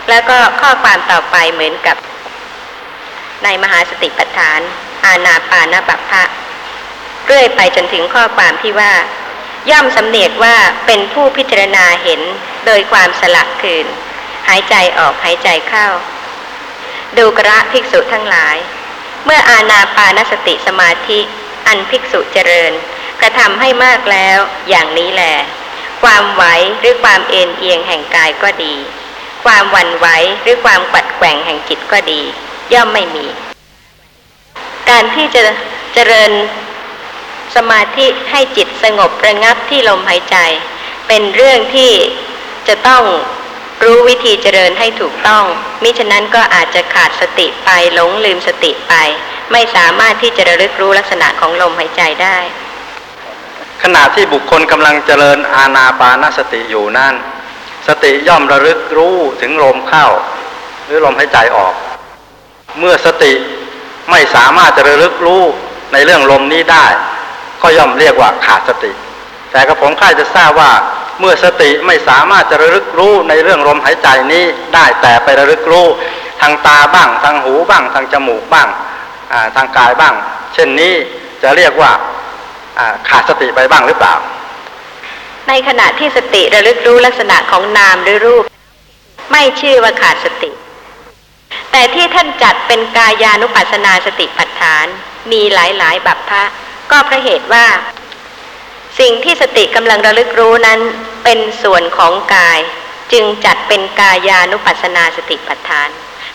แล้วก็ข้อความต่อไปเหมือนกับ ในมหาสติปัฏฐาน อาณาปานบัพพะเรื่อยไปจนถึงข้อความที่ว่า ย่อมสำเนียกว่าเป็นผู้พิจารณาเห็นโดยความสลักคืน หายใจออกหายใจเข้า ดูกระภิกษุทั้งหลาย เมื่ออาณาปานสติสมาธิ อันภิกษุเจริญ กระทำให้มากแล้วอย่างนี้แหลความไหวหรือความเอ็นเอียงแห่งกายก็ดี ความวันไหวหรือความปัดแกว่งแห่งจิตก็ดี ย่อมไม่มี การที่จะเจริญ สมาธิให้จิตสงบระงับที่ลมหายใจ เป็นเรื่องที่จะต้องรู้วิธีเจริญให้ถูกต้อง มิฉะนั้นก็อาจจะขาดสติไปหลงลืมสติไป ไม่สามารถที่จะระลึกรู้ลักษณะของลมหายใจได้ ขณะที่บุคคลกำลังเจริญอาณาปานสติอยู่นั่น สติย่อมระลึกรู้ถึงลมเข้า หรือลมหายใจออก เมื่อสติไม่สามารถจะระลึกรู้ในเรื่องลมนี้ได้ ก็ย่อมเรียกว่าขาดสติ แต่กระผมค่ายจะทราบว่าเมื่อสติไม่สามารถจะระลึกรู้ในเรื่องลมหายใจนี้ได้แต่ไประลึกรู้ทางตาบ้าง ทางหูบ้าง ทางจมูกบ้างาทางกายบ้าง เช่นนี้จะเรียกว่าาขาดสติไปบ้างหรือเปล่า ในขณะที่สติระลึกรู้ลักษณะของนามหรือรูป ไม่ชื่อว่าขาดสติ แต่ที่ท่านจัดเป็นกายานุปัสสนาสติปัฏฐาน มีหลายๆบัพพะ ก็เพราะเหตุว่า สิ่งที่สติกำลังระลึกรู้นั้นเป็นส่วนของกาย จึงจัดเป็นกายานุปัสนาสติปัฏฐาน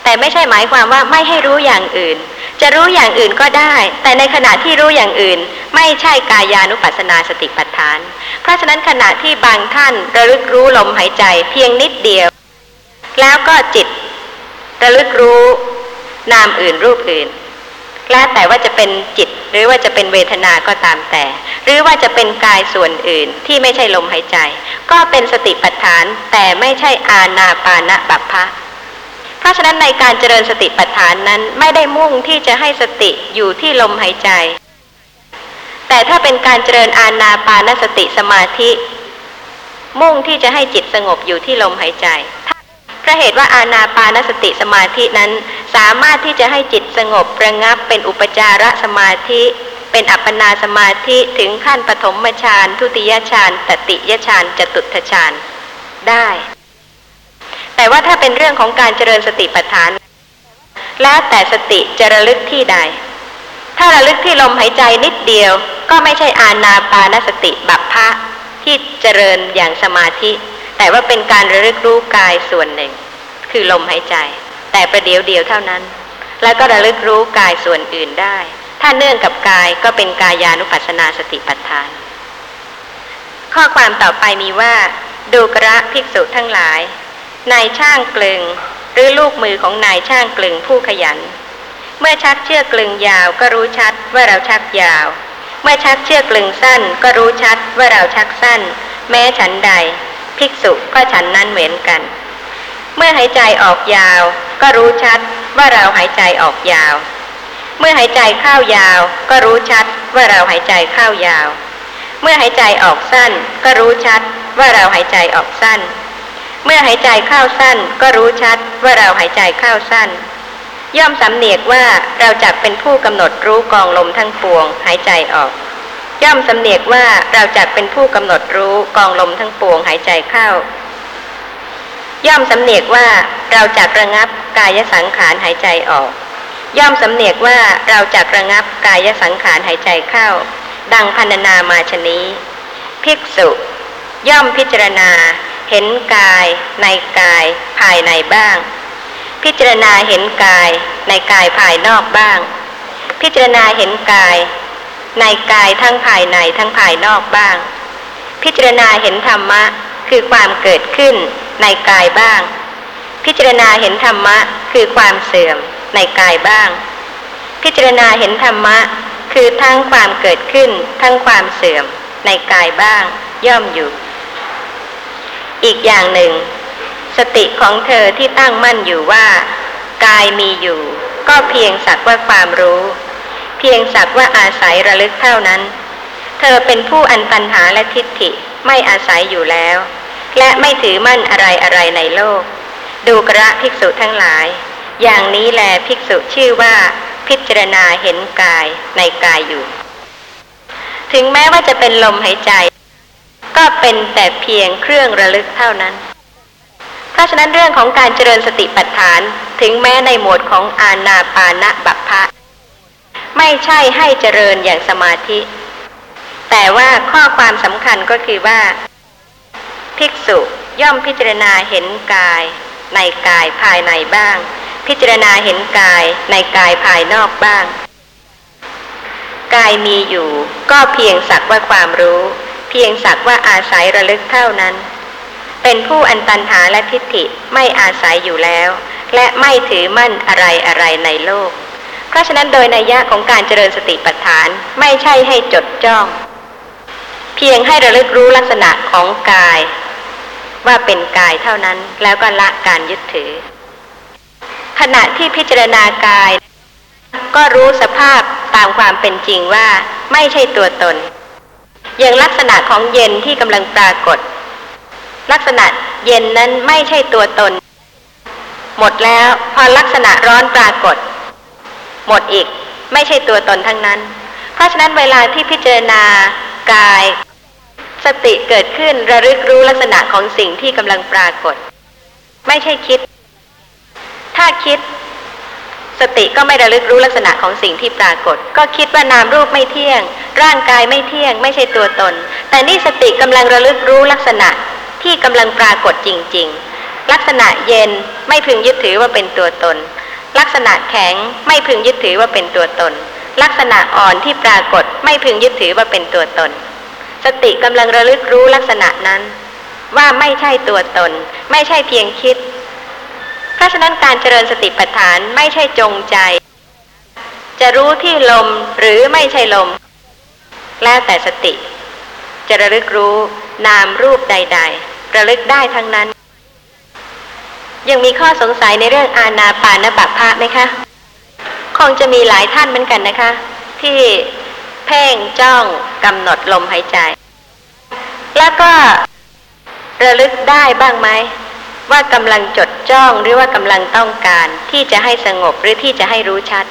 แต่ไม่ใช่หมายความว่าไม่ให้รู้อย่างอื่น จะรู้อย่างอื่นก็ได้ แต่ในขณะที่รู้อย่างอื่น ไม่ใช่กายานุปัสนาสติปัฏฐาน เพราะฉะนั้นขณะที่บางท่านระลึกรู้ลมหายใจเพียงนิดเดียว แล้วก็จิตระลึกรู้นามอื่นรูปอื่น แล้วแต่ว่าจะเป็นจิตหรือว่าจะเป็นเวทนาก็ตามแต่ หรือว่าจะเป็นกายส่วนอื่นที่ไม่ใช่ลมหายใจ ก็เป็นสติปัฏฐานแต่ไม่ใช่อาณาปานะบัพพะเพราะฉะนั้นในการเจริญสติปัฏฐานนั้นไม่ได้มุ่งที่จะให้สติอยู่ที่ลมหายใจ แต่ถ้าเป็นการเจริญอาณาปานสติสมาธิ มุ่งที่จะให้จิตสงบอยู่ที่ลมหายใจ ระเหตุว่าอาณาปานสติสมาธินั้น สามารถที่จะให้จิตสงบระงับเป็นอุปจารสมาธิ เป็นอัปปนาสมาธิถึงขั้นปฐมฌานทุติยฌานตติยฌานจตุตฌานได้ แต่ว่าถ้าเป็นเรื่องของการเจริญสติปัฏฐาน แล้วแต่สติจะระลึกที่ใด ถ้าระลึกที่ลมหายใจนิดเดียว ก็ไม่ใช่อาณาปานสติบัพพะที่เจริญอย่างสมาธิ แต่ว่าเป็นการระลึกรู้กายส่วนหนึ่ง คือลมหายใจ แต่ประเดี๋ยวเดียวเท่านั้น แล้วก็ระลึกรู้กายส่วนอื่นได้ ถ้าเนื่องกับกายก็เป็นกายานุปัสสนาสติปัฏฐาน ข้อความต่อไปมีว่า ดูกระภิกษุทั้งหลาย นายช่างกลึง หรือลูกมือของนายช่างกลึงผู้ขยัน เมื่อชักเชือกกลึงยาวก็รู้ชัดว่าเราชักยาว เมื่อชักเชือกกลึงสั้นก็รู้ชัดว่าเราชักสั้น แม้ฉันใด ภิกษุก็ฉันนั้นเหมือนกัน เมื่อหายใจออกยาว ก็รู้ชัดว่าเราหายใจออกยาว เมื่อหายใจเข้ายาว ก็รู้ชัดว่าเราหายใจเข้ายาว เมื่อหายใจออกสั้น ก็รู้ชัดว่าเราหายใจออกสั้น เมื่อหายใจเข้าสั้น ก็รู้ชัดว่าเราหายใจเข้าสั้น ย่อมสำเนียกว่าเราจักเป็นผู้กำหนดรู้กองลมทั้งปวงหายใจออก ย่อมสำเนียกว่าเราจักเป็นผู้กำหนดรู้กองลมทั้งปวงหายใจเข้า ย่อมสำเนียกว่าเราจักระงับกายสังขารหายใจออก ย่อมสำเนียกว่าเราจักระงับกายสังขารหายใจเข้า ดังพันนามาชนี้ ภิกษุ ย่อมพิจารณา เห็นกาย ในกาย ภายในบ้าง พิจารณาเห็นกาย ในกายภายนอกบ้าง พิจารณาเห็นกาย ในกายทั้งภายในทั้งภายนอกบ้าง พิจารณาเห็นธรรมะคือความเกิดขึ้นในกายบ้าง พิจารณาเห็นธรรมะคือความเสื่อมในกายบ้าง พิจารณาเห็นธรรมะคือทั้งความเกิดขึ้นทั้งความเสื่อมในกายบ้าง ย่อมอยู่ อีกอย่างหนึ่ง สติของเธอที่ตั้งมั่นอยู่ว่า กายมีอยู่ ก็เพียงสักว่าความรู้ เพียงสักว่าอาศัยระลึกเท่านั้น เธอเป็นผู้อันตันหาและทิฏฐิไม่อาศัยอยู่แล้ว และไม่ถือมั่นอะไรอะไรในโลก ดูกระภิกษุทั้งหลาย อย่างนี้แลภิกษุชื่อว่า พิจารณาเห็นกายในกายอยู่ ถึงแม้ว่าจะเป็นลมหายใจ ก็เป็นแต่เพียงเครื่องระลึกเท่านั้นเพราะฉะนั้นเรื่องของการเจริญสติปัฏฐานถึงแม้ในหมวดของอาณาปานะบัพพะ ไม่ใช่ให้เจริญอย่างสมาธิ แต่ว่าข้อความสำคัญก็คือว่า ภิกษุย่อมพิจารณาเห็นกาย ในกายภายในบ้าง พิจารณาเห็นกายในกายภายนอกบ้าง กายมีอยู่ก็เพียงสักว่าความรู้ เพียงสักว่าอาศัยระลึกเท่านั้น เป็นผู้อันตันหาและทิฏฐิไม่อาศัยอยู่แล้ว และไม่ถือมั่นอะไรอะไรในโลก เพราะฉะนั้นโดยนัยยะของการเจริญสติปัฏฐานไม่ใช่ให้จดจ้อง เพียงให้ระลึกรู้ลักษณะของกาย ว่าเป็นกายเท่านั้นแล้วก็ละการยึดถือ ขณะที่พิจารณากาย ก็รู้สภาพตามความเป็นจริงว่าไม่ใช่ตัวตน อย่างลักษณะของเย็นที่กำลังปรากฏ ลักษณะเย็นนั้นไม่ใช่ตัวตน หมดแล้วพอลักษณะร้อนปรากฏ หมดอีก ไม่ใช่ตัวตนทั้งนั้น เพราะฉะนั้นเวลาที่พิจารณากาย สติเกิดขึ้นระลึกรู้ลักษณะของสิ่งที่กำลังปรากฏ ไม่ใช่คิด ถ้าคิด สติก็ไม่ระลึกรู้ลักษณะของสิ่งที่ปรากฏ ก็คิดว่านามรูปไม่เที่ยง ร่างกายไม่เที่ยง ไม่ใช่ตัวตน แต่นี่สติกำลังระลึกรู้ลักษณะที่กำลังปรากฏจริง ๆ ลักษณะเย็นไม่พึงยึดถือว่าเป็นตัวตน ลักษณะแข็งไม่พึงยึดถือว่าเป็นตัวตน ลักษณะอ่อนที่ปรากฏไม่พึงยึดถือว่าเป็นตัวตน สติกำลังระลึกรู้ลักษณะนั้น ว่าไม่ใช่ตัวตน ไม่ใช่เพียงคิด เพราะฉะนั้นการเจริญสติปัฏฐานไม่ใช่จงใจ จะรู้ที่ลมหรือไม่ใช่ลม แล้วแต่สติ จะระลึกรู้นามรูปใด ๆ ระลึกได้ทั้งนั้น ยังมีข้อสงสัยในเรื่องอาณาปานบัพพะไหมคะ คงจะมีหลายท่านเหมือนกันนะคะ ที่เพ่งจ้องกำหนดลมหายใจ แล้วก็ระลึกได้บ้างไหมว่ากำลังจดจ้องหรือว่ากำลังต้องการที่จะให้สงบหรือที่จะให้รู้ชัด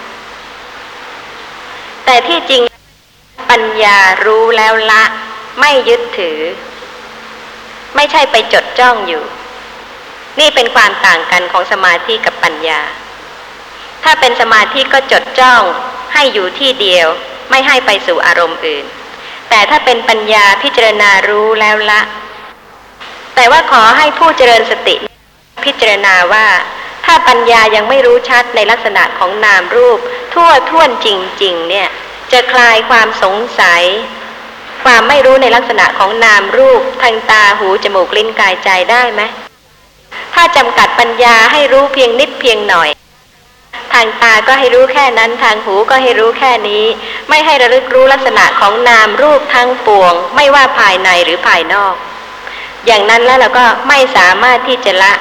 แต่ที่จริงปัญญารู้แล้วละ ไม่ยึดถือ ไม่ใช่ไปจดจ้องอยู่ นี่เป็นความต่างกันของสมาธิกับปัญญา ถ้าเป็นสมาธิก็จดจ้องให้อยู่ที่เดียวไม่ให้ไปสู่อารมณ์อื่น แต่ถ้าเป็นปัญญาพิจารณารู้แล้วละ แต่ว่าขอให้ผู้เจริญสติ พิจารณาว่า ถ้าปัญญายังไม่รู้ชัดในลักษณะของนามรูป ทั่วท่วนจริง ๆ เนี่ยจะคลายความสงสัย ความไม่รู้ในลักษณะของนามรูปทางตาหูจมูกลิ้นกายใจได้ไหม ถ้าจำกัดปัญญาให้รู้เพียงนิดเพียงหน่อย ทางตาก็ให้รู้แค่นั้น ทางหูก็ให้รู้แค่นี้ ไม่ให้ระลึกรู้ลักษณะของนามรูปทั้งปวง ไม่ว่าภายในหรือภายนอก อย่างนั้นแล้วเราก็ไม่สามารถที่จะละ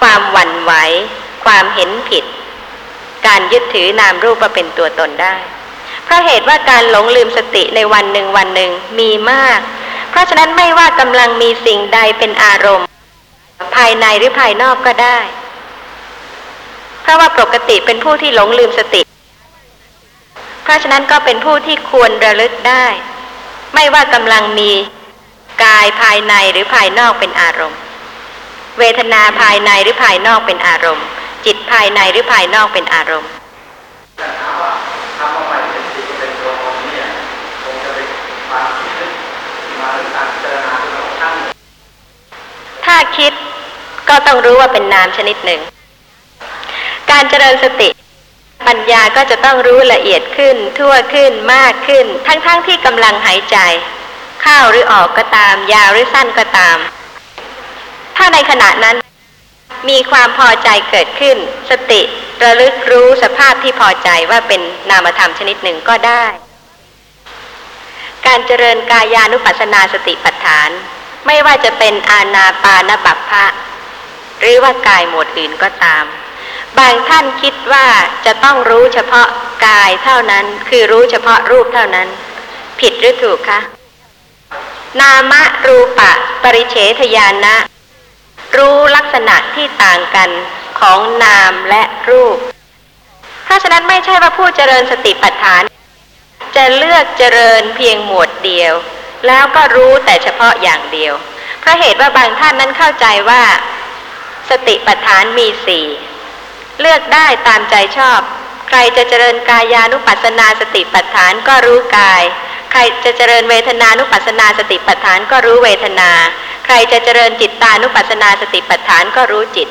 ความหวั่นไหว ความเห็นผิด การยึดถือนามรูปว่าเป็นตัวตนได้ เพราะเหตุว่าการหลงลืมสติในวันหนึ่งวันหนึ่งมีมาก เพราะฉะนั้นไม่ว่ากำลังมีสิ่งใดเป็นอารมณ์ ภายในหรือภายนอกก็ได้ เพราะว่าปกติเป็นผู้ที่หลงลืมสติ เพราะฉะนั้นก็เป็นผู้ที่ควรระลึกได้ ไม่ว่ากำลังมีกายภายในหรือภายนอกเป็นอารมณ์ เวทนาภายในหรือภายนอกเป็นอารมณ์ จิตภายในหรือภายนอกเป็นอารมณ์แต่ถามว่าทำมาใหม่เป็นจิตเป็นตัวตนเนี่ยคงจะเป็นความคิดมาหรือ ก็ต้องรู้ว่าเป็นนามชนิดหนึ่ง การเจริญสติ ปัญญาก็จะต้องรู้ละเอียดขึ้น ทั่วขึ้นมากขึ้น ทั้งๆทที่กำลังหายใจ เข้าหรือออกก็ตาม ยาวหรือสั้นก็ตาม ถ้าในขณะนั้น มีความพอใจเกิดขึ้น สติระลึกรู้สภาพที่พอใจว่าเป็นนามธรรมชนิดหนึ่งก็ได้ การเจริญกายานุปัสสนาสติปัฏฐาน ไม่ว่าจะเป็นอาณาปานบัพพะ หรือว่ากายหมวดอื่นก็ตาม บางท่านคิดว่าจะต้องรู้เฉพาะกายเท่านั้น คือรู้เฉพาะรูปเท่านั้น ผิดหรือถูกคะนามรูปะ ปริเฉทญาณะรู้ลักษณะที่ต่างกันของนามและรูป เพราะฉะนั้นไม่ใช่ว่าผู้เจริญสติปัฏฐาน จะเลือกเจริญเพียงหมวดเดียว แล้วก็รู้แต่เฉพาะอย่างเดียว เพราะเหตุว่าบางท่านนั้นเข้าใจว่า สติปัฏฐานมีสี่เลือกได้ตามใจชอบ ใครจะเจริญกายานุปัสสนาสติปัฏฐานก็รู้กาย ใครจะเจริญเวทนานุปัสสนาสติปัฏฐานก็รู้เวทนา ใครจะเจริญจิตตานุปัสสนาสติปัฏฐานก็รู้จิต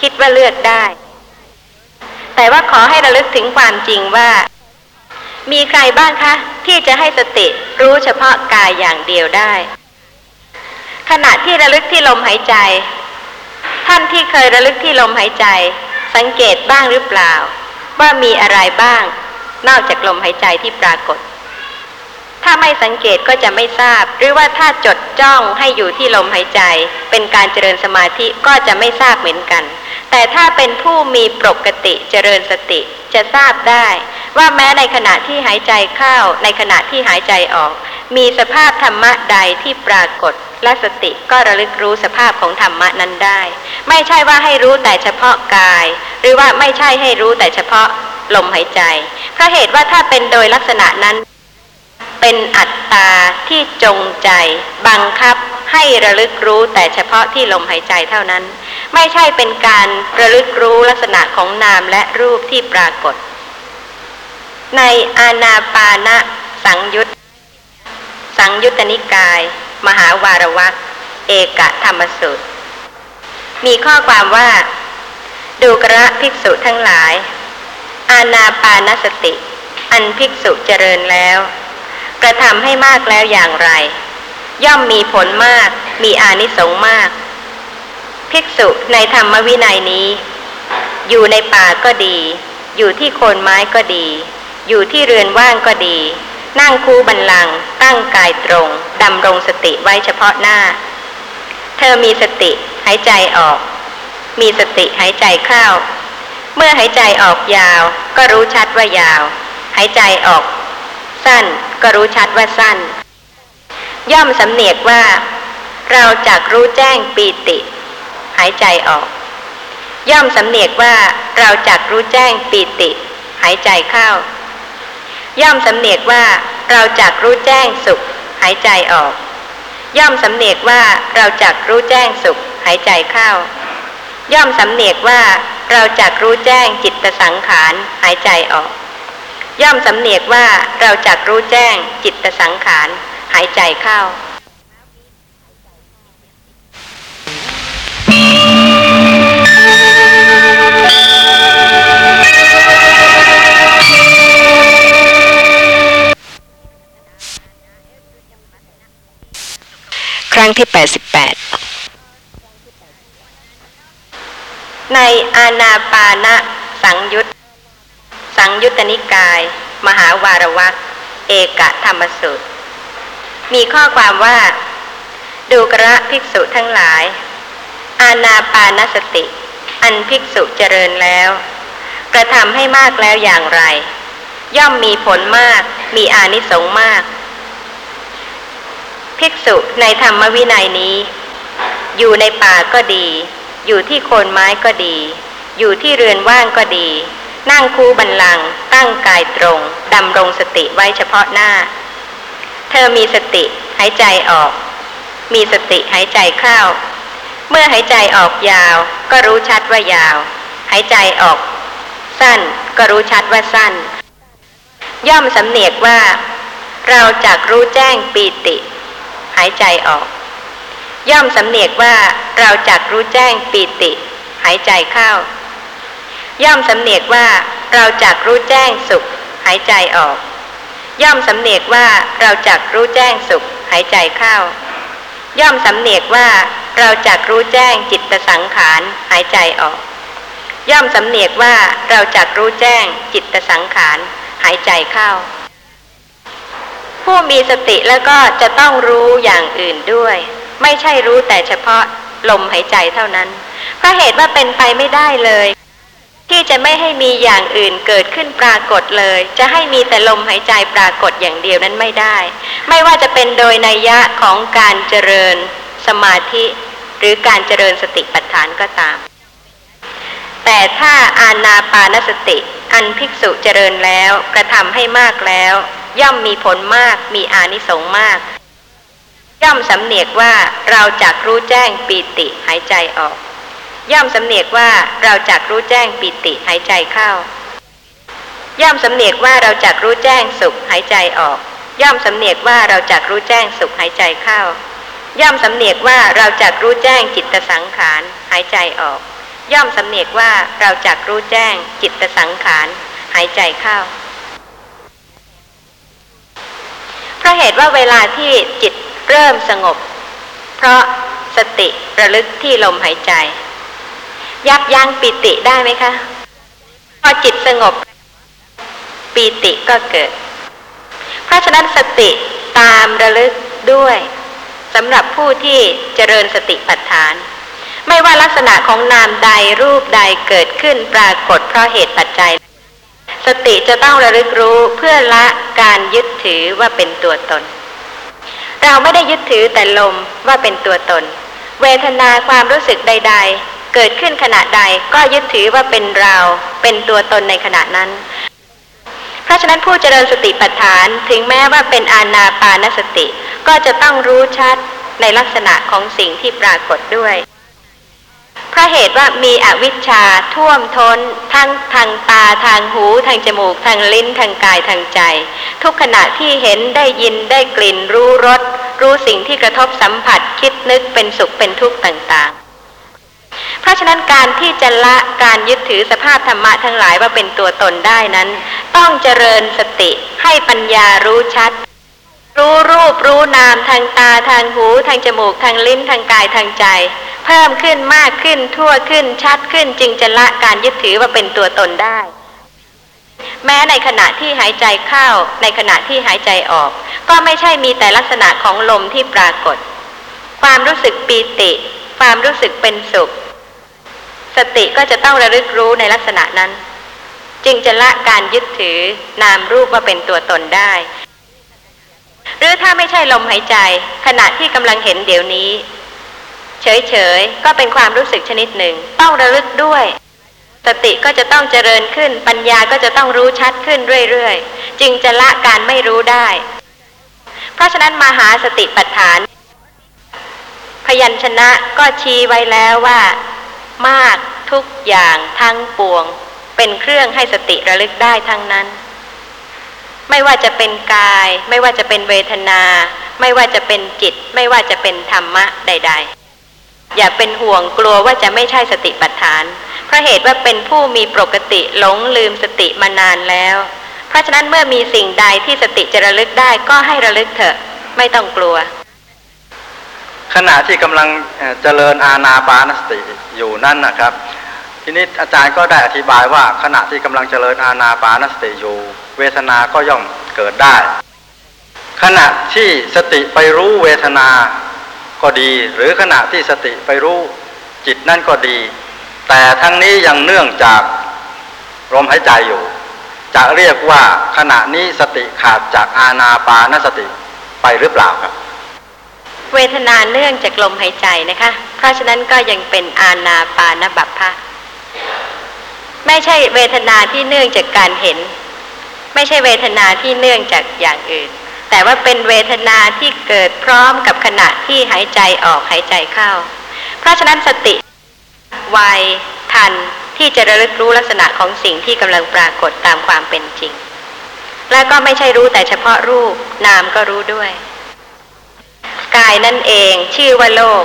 คิดว่าเลือกได้ แต่ว่าขอให้ระลึกถึงความจริงว่า มีใครบ้างคะ ที่จะให้สติรู้เฉพาะกายอย่างเดียวได้ ขณะที่ระลึกที่ลมหายใจ ท่านที่เคยระลึกที่ลมหายใจ สังเกตบ้างหรือเปล่า ว่ามีอะไรบ้าง นอกจากลมหายใจที่ปรากฏ ถ้าไม่สังเกตก็จะไม่ทราบ หรือว่าถ้าจดจ้องให้อยู่ที่ลมหายใจ เป็นการเจริญสมาธิก็จะไม่ทราบเหมือนกัน แต่ถ้าเป็นผู้มีปกติเจริญสติจะทราบได้ ว่าแม้ในขณะที่หายใจเข้าในขณะที่หายใจออก มีสภาพธรรมะใดที่ปรากฏ และสติก็ระลึกรู้สภาพของธรรมะนั้นได้ ไม่ใช่ว่าให้รู้แต่เฉพาะกาย หรือว่าไม่ใช่ให้รู้แต่เฉพาะลมหายใจเพราะเหตุว่าถ้าเป็นโดยลักษณะนั้น เป็นอัตตาที่จงใจ บังคับให้ระลึกรู้แต่เฉพาะที่ลมหายใจเท่านั้น ไม่ใช่เป็นการระลึกรู้ลักษณะของนามและรูปที่ปรากฏ ในอาณาปานะสังยุตสังยุตตนิกาย มหาวารวักเอกธรรมสูตร มีข้อความว่า ดูกระภิกษุทั้งหลาย อาณาปานสติ อันภิกษุเจริญแล้ว กระทำให้มากแล้วอย่างไร ย่อมมีผลมาก มีอานิสงส์มาก ภิกษุในธรรมวินัยนี้ อยู่ในป่าก็ดี อยู่ที่โคนไม้ก็ดี อยู่ที่เรือนว่างก็ดี นั่งคูบันลัง ตั้งกายตรงดำรงสติไว้เฉพาะหน้า เธอมีสติหายใจออก มีสติหายใจเข้า เมื่อหายใจออกยาว ก็รู้ชัดว่ายาว หายใจออก สั้น ก็รู้ชัดว่าสั้น ย่อมสำเนียกว่า เราจักรู้แจ้งปีติ หายใจออก ย่อมสำเนียกว่าเราจักรู้แจ้งปีติ หายใจเข้า ย่อมสำเนียกว่าเราจักรู้แจ้งสุข หายใจออก ย่อมสำเนียกว่าเราจักรู้แจ้งสุข หายใจเข้า ย่อมสำเนียกว่าเราจักรู้แจ้งจิตสังขารหายใจออก ย่อมสำเนียกว่าเราจักรู้แจ้งจิตสังขาร หายใจเข้าครั้งที่ 88 ในอาณาปานะสังยุต สังยุตตนิกาย มหาวารวักเอกธรรมสูตร มีข้อความว่า ดูกระภิกษุทั้งหลาย อาณาปานสติ อันภิกษุเจริญแล้ว กระทำให้มากแล้วอย่างไร ย่อมมีผลมาก มีอานิสงส์มาก ภิกษุในธรรมวินัยนี้ อยู่ในป่าก็ดี อยู่ที่โคนไม้ก็ดี อยู่ที่เรือนว่างก็ดี นั่งคูบันลัง ตั้งกายตรง ดำรงสติไว้เฉพาะหน้า เธอมีสติหายใจออก มีสติหายใจเข้า เมื่อหายใจออกยาว ก็รู้ชัดว่ายาว หายใจออก สั้นก็รู้ชัดว่าสั้น ย่อมสำเนียกว่า เราจักรู้แจ้งปีติ หายใจออก ย่อมสำเนียกว่าเราจักรู้แจ้งปีติ หายใจเข้า ย่อมสำเนียกว่าเราจักรู้แจ้งสุข หายใจออก ย่อมสำเนียกว่าเราจักรู้แจ้งสุข หายใจเข้า ย่อมสำเนียกว่าเราจักรู้แจ้งจิตสังขารหายใจออก ย่อมสำเนียกว่าเราจักรู้แจ้งจิตสังขารหายใจเข้า ผู้มีสติแล้วก็จะต้องรู้อย่างอื่นด้วย ไม่ใช่รู้แต่เฉพาะลมหายใจเท่านั้นเพราะเหตุว่าเป็นไปไม่ได้เลย ที่จะไม่ให้มีอย่างอื่นเกิดขึ้นปรากฏเลย จะให้มีแต่ลมหายใจปรากฏอย่างเดียวนั้นไม่ได้ ไม่ว่าจะเป็นโดยนัยยะของการเจริญสมาธิ หรือการเจริญสติปัฏฐานก็ตาม แต่ถ้าอานาปานสติ อันภิกษุเจริญแล้วกระทำให้มากแล้ว ย่อมมีผลมากมีอานิสงส์มาก ย่อมสำเนียกว่าเราจักรู้แจ้งปีติหายใจออก ย่อมสำเนียกว่าเราจักรู้แจ้งปิติหายใจเข้า ย่อมสำเนียกว่าเราจักรู้แจ้งสุขหายใจออก ย่อมสำเนียกว่าเราจักรู้แจ้งสุขหายใจเข้า ย่อมสำเนียกว่าเราจักรู้แจ้งจิตสังขารหายใจออก ย่อมสำเนียกว่าเราจักรู้แจ้งจิตสังขารหายใจเข้าเพราะเหตุว่าเวลาที่จิตเริ่มสงบ เพราะสติระลึกที่ลมหายใจ ยับยั้งปิติได้ไหมคะพอจิตสงบปีติก็เกิด เพราะฉะนั้นสติตามระลึกด้วยสำหรับผู้ที่เจริญสติปัฏฐาน ไม่ว่าลักษณะของนามใดรูปใดเกิดขึ้นปรากฏเพราะเหตุปัจจัย สติจะต้องระลึกรู้เพื่อละการยึดถือว่าเป็นตัวตน เราไม่ได้ยึดถือแต่ลมว่าเป็นตัวตน เวทนาความรู้สึกใด ๆ เกิดขึ้นขณะใดก็ยึดถือว่าเป็นเราเป็นตัวตนในขณะนั้น เพราะฉะนั้นผู้เจริญสติปัฏฐานถึงแม้ว่าเป็นอานาปานสติ ก็จะต้องรู้ชัดในลักษณะของสิ่งที่ปรากฏด้วยเพราะเหตุว่ามีอวิชชาท่วมทน้นทั้งทางตาทางหู ทางจมูก ทางลิ้นทางกายทางใจ ทุกขณะที่เห็นได้ยินได้กลิ่นรู้รสรู้สิ่งที่กระทบสัมผัสคิดนึกเป็นสุขเป็นทุกข์ต่างๆ เพราะฉะนั้นการที่จะละการยึดถือสภาพธรรมะทั้งหลายว่าเป็นตัวตนได้นั้น ต้องเจริญสติให้ปัญญารู้ชัด รู้รูปรู้นามทางตาทางหูทางจมูกทางลิ้นทางกายทางใจ เพิ่มขึ้นมากขึ้นทั่วขึ้นชัดขึ้นจึงจะละการยึดถือว่าเป็นตัวตนได้แม้ในขณะที่หายใจเข้าในขณะที่หายใจออก ก็ไม่ใช่มีแต่ลักษณะของลมที่ปรากฏ ความรู้สึกปีติ ความรู้สึกเป็นสุข สติก็จะต้องระลึกรู้ในลักษณะนั้น จึงจะละการยึดถือนามรูปว่าเป็นตัวตนได้ หรือถ้าไม่ใช่ลมหายใจ ขณะที่กำลังเห็นเดี๋ยวนี้ เฉยๆ ก็เป็นความรู้สึกชนิดหนึ่ง ต้องระลึกด้วยสติก็จะต้องเจริญขึ้น ปัญญาก็จะต้องรู้ชัดขึ้นเรื่อย ๆ จึงจะละการไม่รู้ได้ เพราะฉะนั้นมหาสติปัฏฐาน พยัญชนะก็ชี้ไว้แล้วว่า มากทุกอย่างทั้งปวง เป็นเครื่องให้สติระลึกได้ทั้งนั้น ไม่ว่าจะเป็นกาย ไม่ว่าจะเป็นเวทนา ไม่ว่าจะเป็นจิต ไม่ว่าจะเป็นธรรมะใด ๆ อย่าเป็นห่วงกลัวว่าจะไม่ใช่สติปัฏฐานเพราะเหตุว่าเป็นผู้มีปกติหลงลืมสติมานานแล้ว เพราะฉะนั้นเมื่อมีสิ่งใดที่สติจะระลึกได้ก็ให้ระลึกเถอะ ไม่ต้องกลัว ขณะที่กำลังเจริญอาณาปานสติอยู่นั่นนะครับ ทีนี้อาจารย์ก็ได้อธิบายว่า ขณะที่กำลังเจริญอาณาปานสติอยู่ เวทนาก็ย่อมเกิดได้ ขณะที่สติไปรู้เวทนาก็ดี หรือขณะที่สติไปรู้จิตนั่นก็ดี แต่ทั้งนี้ยังเนื่องจากลมหายใจอยู่ จะเรียกว่าขณะนี้สติขาดจากอาณาปานสติไปหรือเปล่าครับ เวทนาเนื่องจากลมหายใจนะคะ เพราะฉะนั้นก็ยังเป็นอาณาปานบัพพะไม่ใช่เวทนาที่เนื่องจากการเห็น ไม่ใช่เวทนาที่เนื่องจากอย่างอื่น แต่ว่าเป็นเวทนาที่เกิดพร้อมกับขณะที่หายใจออกหายใจเข้า เพราะฉะนั้นสติไวทันที่จะระลึกรู้ลักษณะของสิ่งที่กำลังปรากฏตามความเป็นจริง และก็ไม่ใช่รู้แต่เฉพาะรูปนามก็รู้ด้วย กายนั่นเองชื่อว่าโลก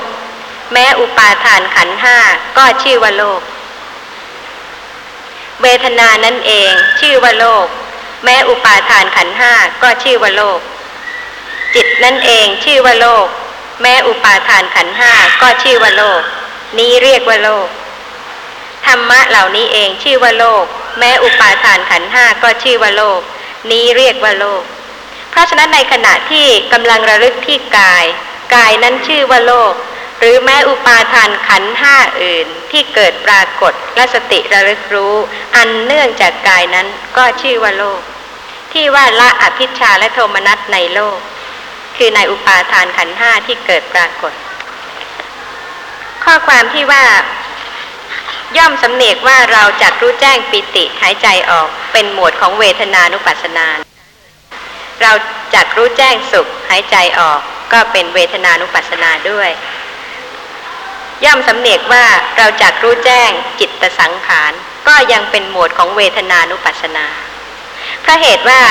แม้อุปาทานขันห้าก็ชื่อว่าโลก เวทนานั่นเองชื่อว่าโลก แม้อุปาทานขันห้าก็ชื่อว่าโลก จิตนั่นเองชื่อว่าโลก แม้อุปาทานขันห้าก็ชื่อว่าโลก นี้เรียกว่าโลกธรรมะเหล่านี้เองชื่อว่าโลก แม้อุปาทานขันห้าก็ชื่อว่าโลก นี้เรียกว่าโลก เพราะฉะนั้นในขณะที่กำลังระลึกที่กาย กายนั้นชื่อว่าโลก หรือแม้อุปาทานขันห้าอื่นที่เกิดปรากฏและสติระลึกรู้ อันเนื่องจากกายนั้นก็ชื่อว่าโลก ที่ว่าละอภิชาและโทมนัสในโลก คือในอุปาทานขันห้าที่เกิดปรากฏ ข้อความที่ว่าย่อมสำเนียกว่าเราจักรู้แจ้งปิติหายใจออกเป็นหมวดของเวทนานุปัสสนา เราจักรู้แจ้งสุขหายใจออก ก็เป็นเวทนานุปัสสนาด้วย ย่อมสำเนียกว่าเราจักรู้แจ้งจิตสังขาร ก็ยังเป็นหมวดของเวทนานุปัสสนาเพราะเหตุว่า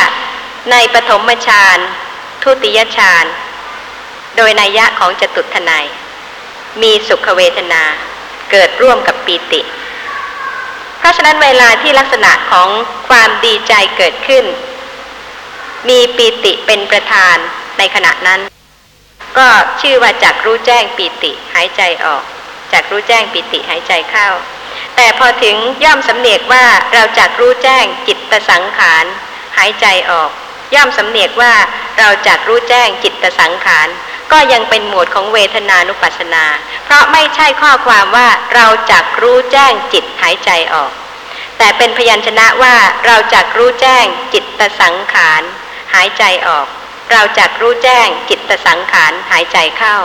ในปฐมฌานทุติยฌานโดยนัยยะของจตุทนายมีสุขเวทนาเกิดร่วมกับปีติ เพราะฉะนั้นเวลาที่ลักษณะของความดีใจเกิดขึ้น มีปีติเป็นประธานในขณะนั้น ก็ชื่อว่าจักรู้แจ้งปีติหายใจออกจักรู้แจ้งปีติหายใจเข้า แต่พอถึงย่อมสำเนียกว่าเราจักรู้แจ้งจิตสังขารหายใจออก ย่อมสำเนียกว่าเราจักรู้แจ้งจิตสังขารก็ยังเป็นหมวดของเวทนานุปัสสนา เพราะไม่ใช่ข้อความว่าเราจักรู้แจ้งจิตหายใจออก แต่เป็นพยัญชนะว่าเราจักรู้แจ้งจิตสังขาร หายใจออก เราจักรู้แจ้งจิตสังขารหายใจเข้า